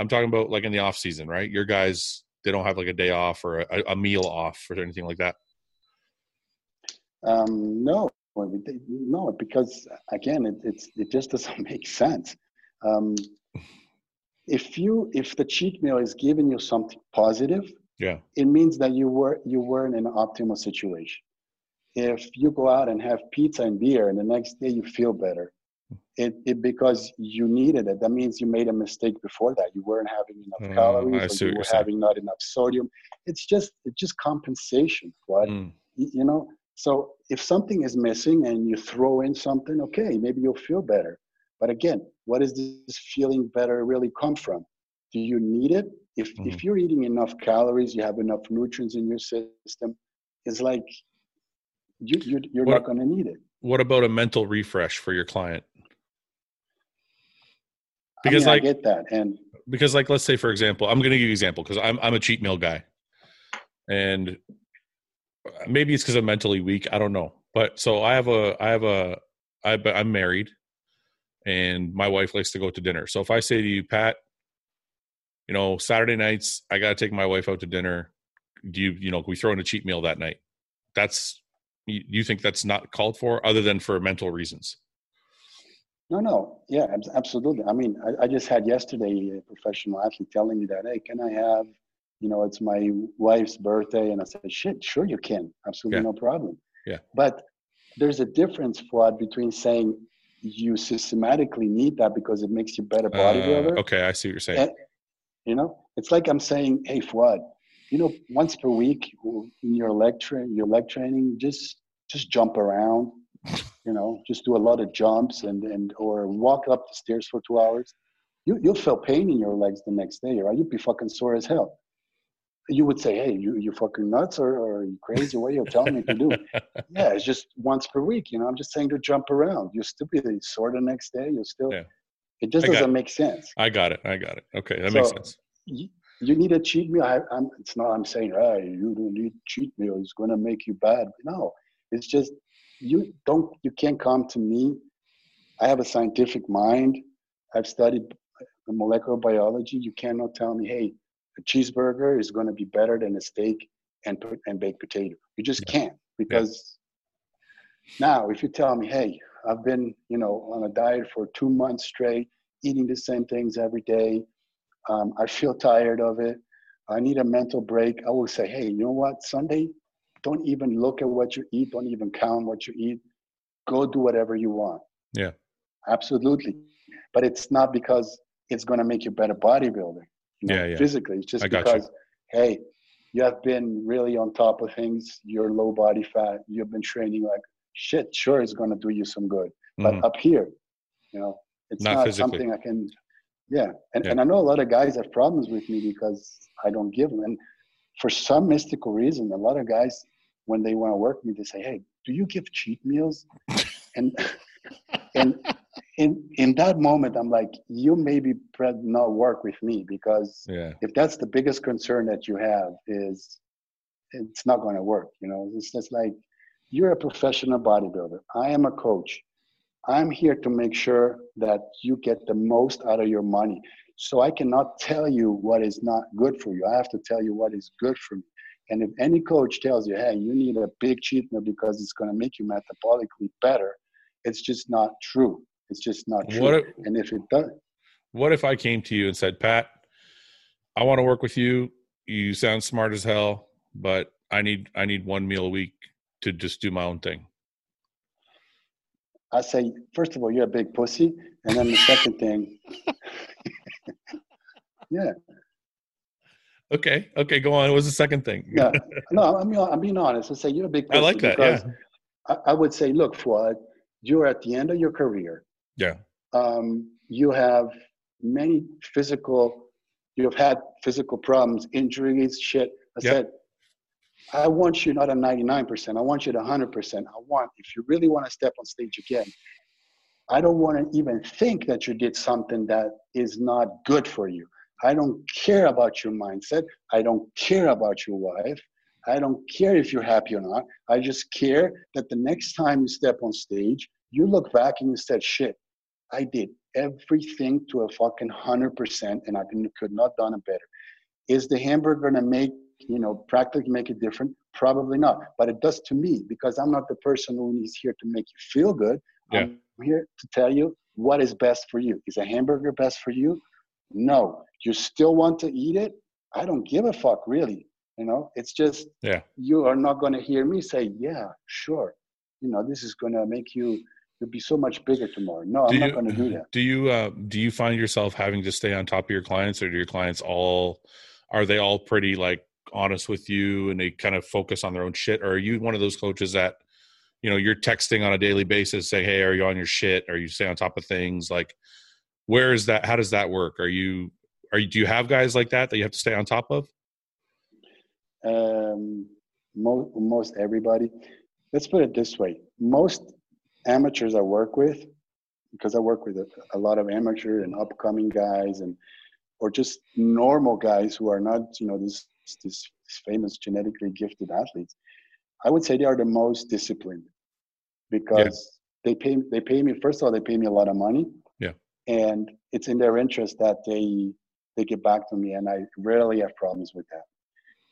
I'm talking about like in the off season, right? Your guys they don't have like a day off or a, a meal off or anything like that.
Um, no, no, because again, it, it's it just doesn't [laughs] make sense. Um, if you if the cheat meal is giving you something positive,
Yeah.
it means that you were you were in an optimal situation. If you go out and have pizza and beer, and the next day you feel better, it, it because you needed it. That means you made a mistake before that. You weren't having enough
I
calories, or you
you're
were
saying.
having not enough sodium. It's just it's just compensation. What
Mm.
you know so if something is missing and you throw in something okay maybe you'll feel better but again what does this feeling better really come from do you need it if
Mhm.
if you're eating enough calories you have enough nutrients in your system it's like you, you you're
What-
not going to need it
What about a mental refresh for your client?
I
Because,
mean,
like-
I get that and
because like let's say for example i'm going to give you an example because I'm, I'm a cheat meal guy and maybe it's because I'm mentally weak. I don't know. But so I have a, I have a, I, I'm married, and my wife likes to go to dinner. So if I say to you, Pat, you know, Saturday nights I got to take my wife out to dinner. Do you, you know, can we throw in a cheat meal that night? That's you, you think that's not called for, other than for mental reasons?
No, no, yeah, absolutely. I mean, I, I just had yesterday a professional athlete telling me that, hey, can I have you know, it's my wife's birthday. And I said, shit, sure you can. Absolutely yeah. no problem.
Yeah.
But there's a difference, Fouad, between saying you systematically need that because it makes you better bodybuilder.
Uh, okay, I see what you're saying.
And, you know, it's like I'm saying, hey, Fouad, you know, once per week in your leg, tra- your leg training, just just jump around, you know, just do a lot of jumps and, and or walk up the stairs for two hours. You, you'll feel pain in your legs the next day, right? You'll be fucking sore as hell you would say, "Hey, you you fucking nuts or, or are you crazy? What are you telling me to do?" [laughs] yeah, it's just once per week. You know, I'm just saying to jump around. You still be sore the next day. You still. Yeah. It just doesn't make sense.
I got it. I got it. Okay, that so, makes sense.
You, you need a cheat meal. I, am it's not. I'm saying, hey, you don't need cheat meal. It's going to make you bad. No, it's just you don't. You can't come to me. I have a scientific mind. I've studied molecular biology. You cannot tell me, hey, a cheeseburger is going to be better than a steak and and baked potato. You just yeah. can't because yeah. now if you tell me, hey, I've been you know on a diet for two months straight, eating the same things every day, um, I feel tired of it. I need a mental break. I will say, hey, you know what? Sunday, don't even look at what you eat. Don't even count what you eat. Go do whatever you want.
Yeah,
absolutely. But it's not because it's going to make you better bodybuilder
know, yeah, yeah.
physically. It's just because, you. hey, you have been really on top of things. You're low body fat. You've been training like shit. Sure, it's going to do you some good. But mm-hmm. up here, you know, it's not, not something I can. Yeah. And, yeah. and I know a lot of guys have problems with me because I don't give them. And for some mystical reason, a lot of guys, when they want to work with me, they say, hey, do you give cheat meals? and [laughs] and in in that moment i'm like you maybe not work with me because
yeah.
if that's the biggest concern that you have is it's not going to work you know? It's just like you're a professional bodybuilder. I am a coach. I'm here to make sure that you get the most out of your money. So i cannot tell you what is not good for you. I have to tell you what is good for me and if any coach tells you hey you need a big cheat meal because it's going to make you metabolically better it's just not true. It's just not true. What if, and if it does,
what if I came to you and said, Pat, I want to work with you. You sound smart as hell, but I need I need one meal a week to just do my own thing.
I say, first of all, you're a big pussy, and then the second thing, [laughs] yeah.
Okay. Okay. Go on. What was the second thing?
yeah. [laughs] No, I mean, I'm being honest. I say you're a big.
I like that. Yeah.
I, I, would say, look, Fouad, you're at the end of your career.
Yeah.
Um, you have many physical, you've had physical problems, injuries, shit. I yep. said, I want you not at 99%. I want you at 100%. I want, if you really want to step on stage again, I don't want to even think that you did something that is not good for you. I don't care about your mindset. I don't care about your wife. I don't care if you're happy or not. I just care that the next time you step on stage, you look back and you said, shit, I did everything to a fucking 100% and I could not done it better. Is the hamburger going to make, you know, practically make it different? Probably not. But it does to me because I'm not the person who is here to make you feel good. Yeah. I'm here to tell you what is best for you. Is a hamburger best for you? No. You still want to eat it? I don't give a fuck, really. You know, it's just
yeah.
You are not going to hear me say, "Yeah, sure." You know, this is going to make you you'll be so much bigger tomorrow. No, do I'm you, not going to do that.
Do you uh, do you find yourself having to stay on top of your clients, or do your clients all are they all pretty like honest with you and they kind of focus on their own shit, or are you one of those coaches that you know you're texting on a daily basis, say, "Hey, are you on your shit? Are you stay on top of things?" Like, where is that? How does that work? Are you are you do you have guys like that that you have to stay on top of?
um, most, most everybody. Let's put it this way: most amateurs I work with, because I work with a, a lot of amateur and upcoming guys, and or just normal guys who are not, you know, this this famous genetically gifted athletes. I would say they are the most disciplined because yeah. they pay they pay me first of all they pay me a lot of money. And it's in their interest that they they get back to me, and I rarely have problems with that.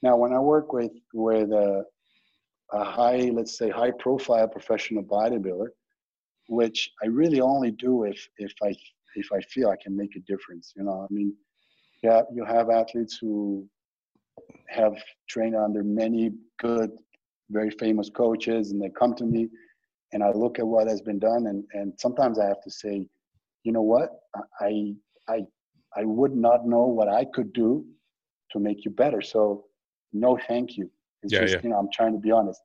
Now, when I work with with a, a high, let's say, high profile professional bodybuilder, which I really only do if if I if I feel I can make a difference. You know, I mean, yeah, you have athletes who have trained under many good, very famous coaches, and they come to me, and I look at what has been done, and and sometimes I have to say, you know what, I I I would not know what I could do to make you better. So no thank you. It's yeah, just, yeah. you know, I'm trying to be honest.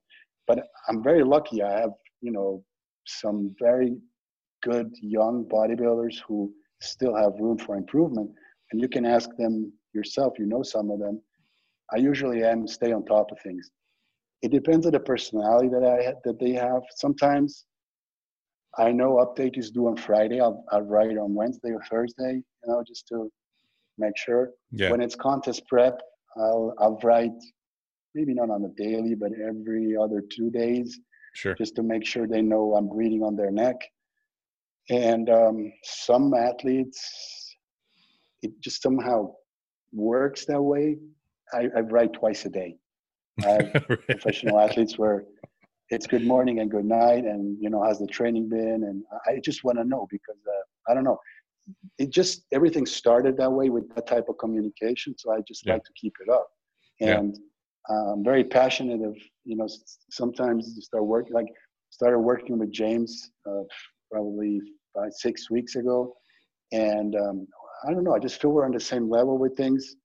But I'm very lucky. I have, you know, some very good young bodybuilders who still have room for improvement. And you can ask them yourself, you know some of them. I usually am stay on top of things. It depends on the personality that I that they have. Sometimes I know update is due on Friday. I'll, I'll write on Wednesday or Thursday, you know, just to make sure.
Yeah.
When it's contest prep, I'll I'll write maybe not on a daily, but every other two days.
Sure.
Just to make sure they know I'm breathing on their neck. And um, some athletes, it just somehow works that way. I, I write twice a day. [laughs] I have professional athletes where it's good morning and good night, and you know, how's the training been? And I just want to know because uh, I don't know it just everything started that way with that type of communication. So I just yeah. like to keep it up, and yeah. I'm very passionate of you know sometimes you start working like started working with James uh, probably five six weeks ago, and um, I don't know I just feel we're on the same level with things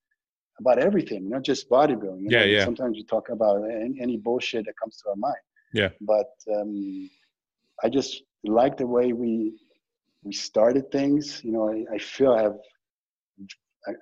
about everything, not just bodybuilding.
yeah, know? yeah.
Sometimes we talk about any, any, bullshit that comes to our mind.
Yeah.
But um, I just like the way we we started things. You know, I, I feel I have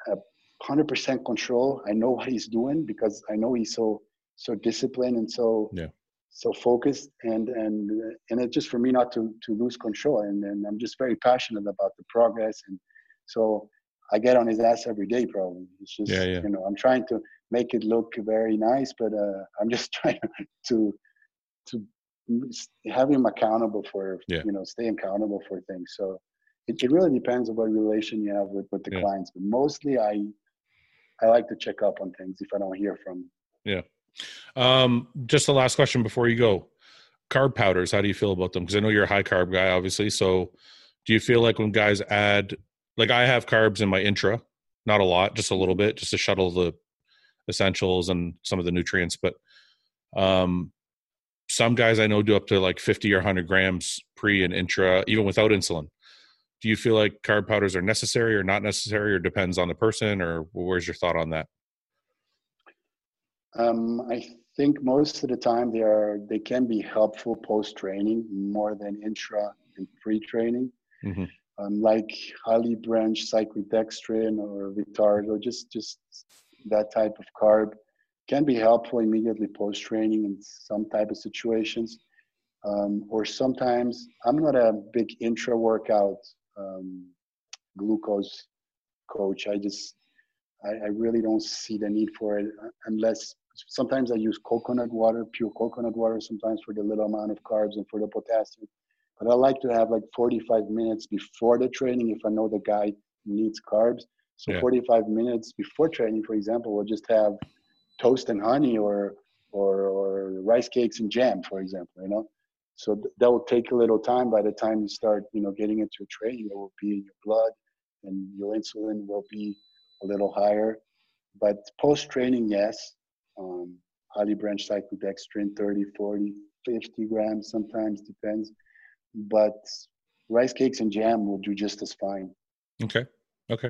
a hundred percent control. I know what he's doing because I know he's so so disciplined and so
yeah.
so focused and and and it's just for me not to to lose control and and I'm just very passionate about the progress and so I get on his ass every day probably. It's just
yeah, yeah.
you know I'm trying to make it look very nice, but uh, I'm just [laughs] trying to to have him accountable for
yeah.
you know stay accountable for things. So it, it really depends on what relation you have with with the yeah. clients but mostly i i like to check up on things if i don't hear from
yeah. Um just the last question before you go. Carb powders how do you feel about them? Because i know you're a high carb guy obviously so do you feel like when guys add like i have carbs in my intra not a lot just a little bit just to shuttle the essentials and some of the nutrients but um some guys I know do up to like 50 or 100 grams pre and intra, even without insulin. Do you feel like carb powders are necessary or not necessary, or depends on the person, or where's your thought on that?
Um, I think most of the time they are they can be helpful post training more than intra and pre training. Mm-hmm. Um, like highly branched cyclodextrin or Vitargo, just just that type of carb can be helpful immediately post training in some type of situations. Um, or sometimes I'm not a big intra workout um, glucose coach. I just I, I, really don't see the need for it unless sometimes I use coconut water, pure coconut water, sometimes for the little amount of carbs and for the potassium. But I like to have like 45 minutes before the training if I know the guy needs carbs. So yeah. 45 minutes before training, for example, we'll just have toast and honey or or, or rice cakes and jam, for example. You know, so th- that will take a little time. By the time you start, you know, getting into a training, it will be in your blood, and your insulin will be a little higher. But post training, yes, um, highly branched cyclodextrin, 30, 40, 50 grams, sometimes depends. But rice cakes and jam will do just as fine.
Okay. Okay.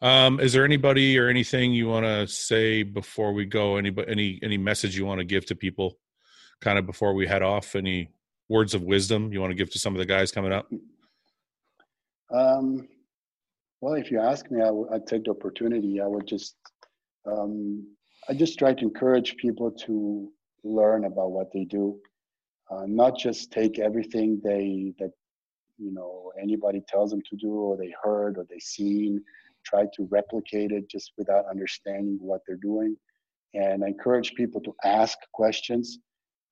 Um, is there anybody or anything you want to say before we go? Any any any message you want to give to people, kind of before we head off? Any words of wisdom you want to give to some of the guys coming up?
Um, well, if you ask me, I w- I'd take the opportunity. I would just, um, I just try to encourage people to learn about what they do, uh, not just take everything they that you know anybody tells them to do or they heard or they seen try to replicate it just without understanding what they're doing. And I encourage people to ask questions.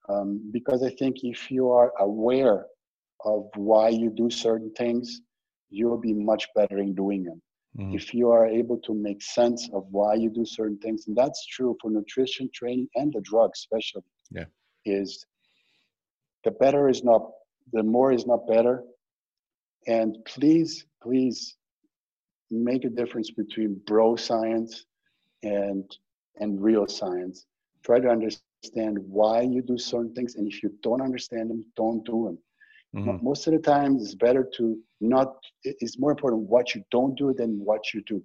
um, because I think if you are aware of why you do certain things, you'll be much better in doing them. Mm-hmm. If you are able to make sense of why you do certain things, and that's true for nutrition training and the drugs, especially.
Yeah.
Is the better is not the more is not better. And please, please make a difference between bro science and and real science. Try to understand why you do certain things, and if you don't understand them, don't do them. Mm-hmm. Most of the time, it's better to not. It's more important what you don't do than what you do.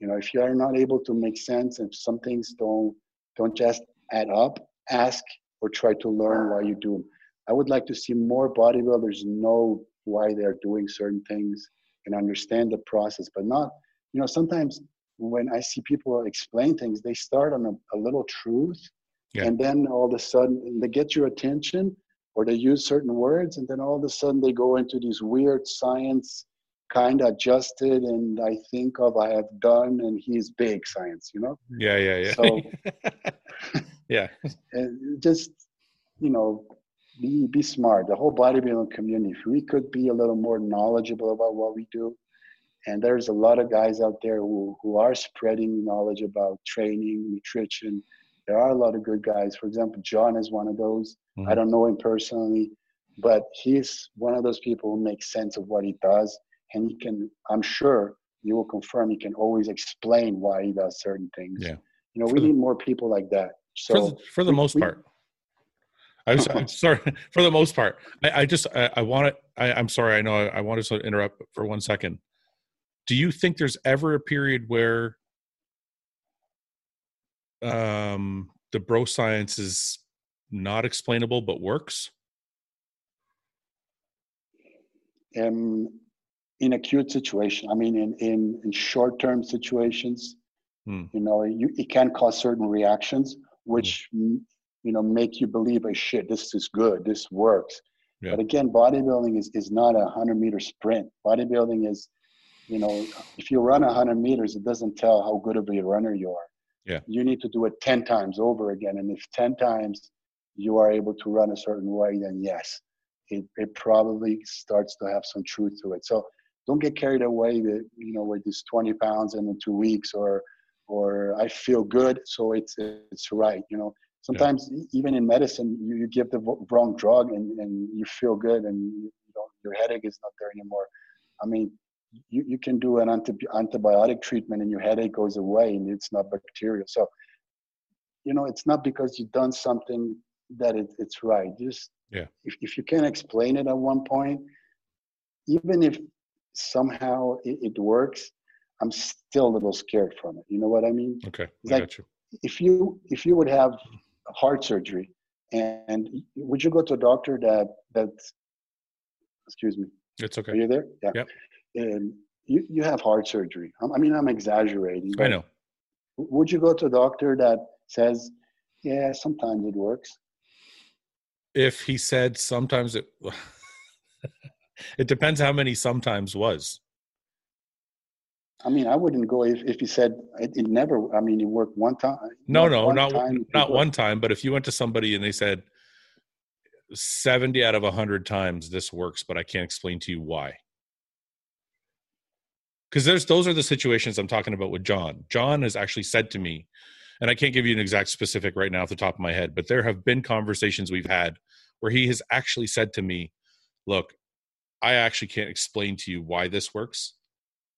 You know, if you are not able to make sense and some things don't don't just add up, ask or try to learn why you do them. I would like to see more bodybuilders know why they're doing certain things and understand the process, but not. You know, sometimes when I see people explain things, they start on a, a little truth, yeah. and then all of a sudden they get your attention, or they use certain words and then all of a sudden they go into these weird science kind of adjusted and i think of i have done and he's big science you know
yeah yeah yeah so [laughs] yeah [laughs]
and just you know be be smart the whole bodybuilding community if we could be a little more knowledgeable about what we do and there's a lot of guys out there who, who are spreading knowledge about training nutrition there are a lot of good guys. For example, John is one of those. Mm-hmm. I don't know him personally, but he's one of those people who makes sense of what he does. And he can, I'm sure you will confirm, he can always explain why he does certain things.
Yeah.
You know, for we the, need more people like that. So
for the, for the we, most we, part. I'm [laughs] sorry, sorry, [laughs] for the most part. I, I just I, I want to. I, am sorry. I know I, I wanted to interrupt for one second. Do you think there's ever a period where um, the bro science is not explainable but works?
Um, in acute situation, I mean, in in, in short term situations, hmm. you know, you, it can cause certain reactions, which hmm. You know make you believe, "Oh shit, this is good, this works." Yeah. But again, bodybuilding is is not a hundred meter sprint. Bodybuilding is, you know, if you run a hundred meters, it doesn't tell how good of a runner you are
yeah.
you need to do it 10 times over again. And if 10 times you are able to run a certain way, then yes, it, it probably starts to have some truth to it. So don't get carried away with, you know, with this 20 pounds in two weeks or, or I feel good. So it's, it's right. You know, sometimes yeah. even in medicine, you, you give the wrong drug and, and you feel good and you your headache is not there anymore. I mean, you, you can do an anti- antibiotic treatment and your headache goes away and it's not bacterial. So, you know, it's not because you've done something that it, it's right. Just
yeah.
if, if you can explain it at one point, even if somehow it, it works, I'm still a little scared from it. You know what I mean?
Okay,
I like, got you. If you if you would have heart surgery, and would you go to a doctor that that excuse me?
It's okay.
Are you there?
Yeah. Yep
and you, you have heart surgery. I mean, I'm exaggerating.
I know.
Would you go to a doctor that says, yeah, sometimes it works?
If he said sometimes it, [laughs] it depends how many sometimes was.
I mean, I wouldn't go if, if he said it, it never, I mean, it worked one time.
No, no, not, time, not one time. But if you went to somebody and they said 70 out of 100 times this works, but I can't explain to you why because there's those are the situations I'm talking about with John. John has actually said to me, and I can't give you an exact specific right now off the top of my head, but there have been conversations we've had where he has actually said to me, "Look, I actually can't explain to you why this works,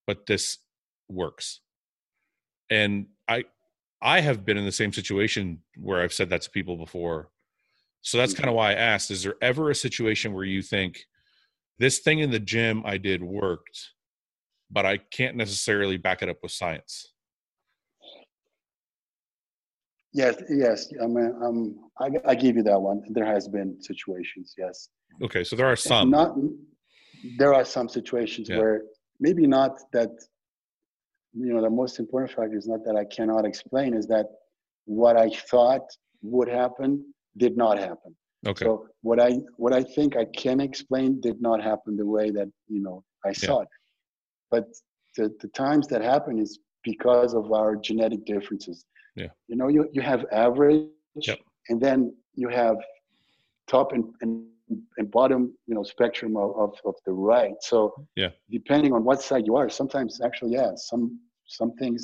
but this works." And I I have been in the same situation where I've said that to people before. So that's kind of why I asked, is there ever a situation where you think this thing in the gym I did worked but I can't necessarily back it up with science.
Yes, yes. I mean, um, I, I give you that one. There has been situations, yes.
Okay, so there are some.
Not, there are some situations yeah. where maybe not that. You know, the most important factor is not that I cannot explain. Is that what I thought would happen did not happen.
Okay.
So what I what I think I can explain did not happen the way that you know I saw yeah. it. But the, the times that happen is because of our genetic differences.
Yeah.
You know, you, you have average
yep.
and then you have top and, and bottom, you know, spectrum of, of, of the right. So
Yeah.
depending on what side you are, sometimes actually, yeah, some some things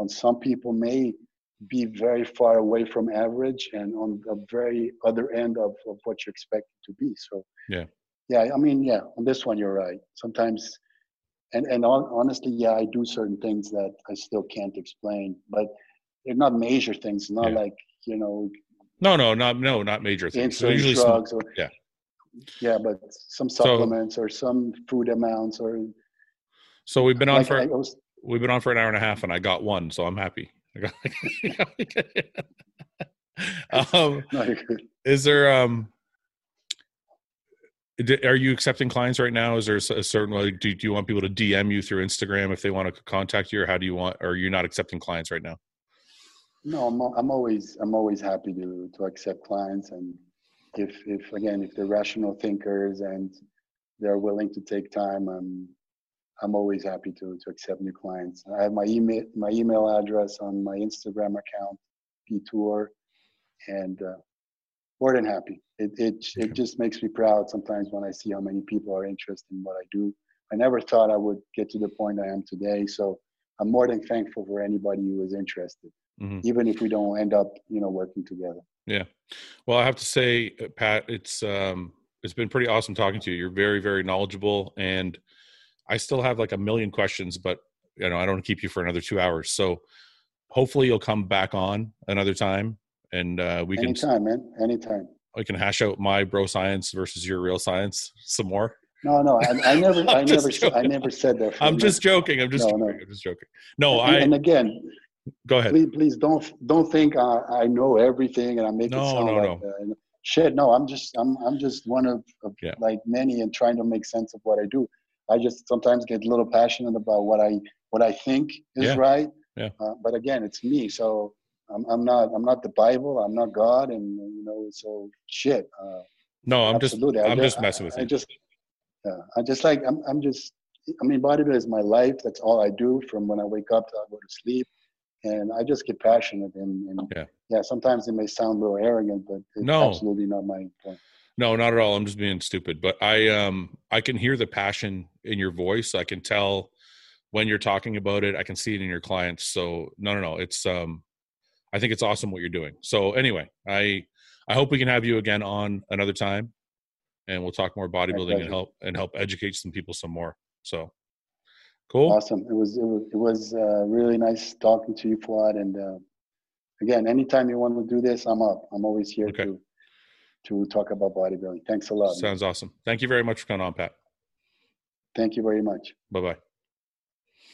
on some people may be very far away from average and on the very other end of, of what you expect it to be. So
Yeah.
yeah, I mean, yeah, on this one you're right. Sometimes, and and hon- honestly, yeah, I do certain things that I still can't explain, but they're not major things. Not
Yeah.
like you know
No, no, not no, not major things. So usually
drugs or
yeah.
Yeah, but some supplements or some food amounts or
so we've been on
like
for
was,
we've been on for an hour and a half, and I got one, so I'm happy. [laughs] um, [laughs]
no,
is there um are you accepting clients right now? Is there a certain like do, do you want people to dm you through instagram if they want to contact you or how do you want or are you not accepting clients right now?
No, I'm I'm always I'm always happy to to accept clients and if if again if they're rational thinkers and they're willing to take time, I'm I'm always happy to to accept new clients. I have my email my email address on my Instagram account, ptour, and uh, more than happy. It it it just makes me proud sometimes when I see how many people are interested in what I do. I never thought I would get to the point I am today, so I'm more than thankful for anybody who is interested
Mhm.
even if we don't end up you know working together
well i have to say uh, pat it's um it's been pretty awesome talking to you. You're very very knowledgeable and i still have like a million questions but you know i don't want to keep you for another two hours. So hopefully you'll come back on another time and uh we can
anytime man. Anytime.
I can hash out my bro science versus your real science some more.
No no i, I never [laughs] i never said, i never said that
i'm just joking i'm just
No,
joking
no.
i'm just joking. No
and,
i
and again
go ahead
please please don't don't think uh, i know everything and i make
No,
it sound
no,
like uh, shit no i'm just i'm i'm just one of, of
Yeah.
like many and trying to make sense of what i do i just sometimes get a little passionate about what i what i think is
Yeah.
right
Yeah.
uh, but again it's me so I'm, I'm not i'm not the bible i'm not god and you know so shit uh,
no i'm just
Absolutely. I
i'm
ju-
just messing with
I,
you
I just, yeah, I just like, I'm, I'm just, I mean, bodybuilding is my life. That's all I do from when I wake up till I go to sleep. And I just get passionate. And, and
Yeah.
yeah, sometimes it may sound a little arrogant, but it's
No.
absolutely not my point.
No, not at all. I'm just being stupid. But I um I can hear the passion in your voice. I can tell when you're talking about it. I can see it in your clients. So no no no. It's um I think it's awesome what you're doing. So anyway, I I hope we can have you again on another time and we'll talk more bodybuilding and help and help educate some people some more. So cool.
Awesome. It was, it was, it was uh, really nice talking to you, Fouad. And uh, again, anytime you want to do this, I'm up. I'm always here
Okay.
to, to talk about bodybuilding. Thanks a lot. man.
Sounds awesome. Thank you very much for coming on, Pat.
Thank you very much.
Bye bye.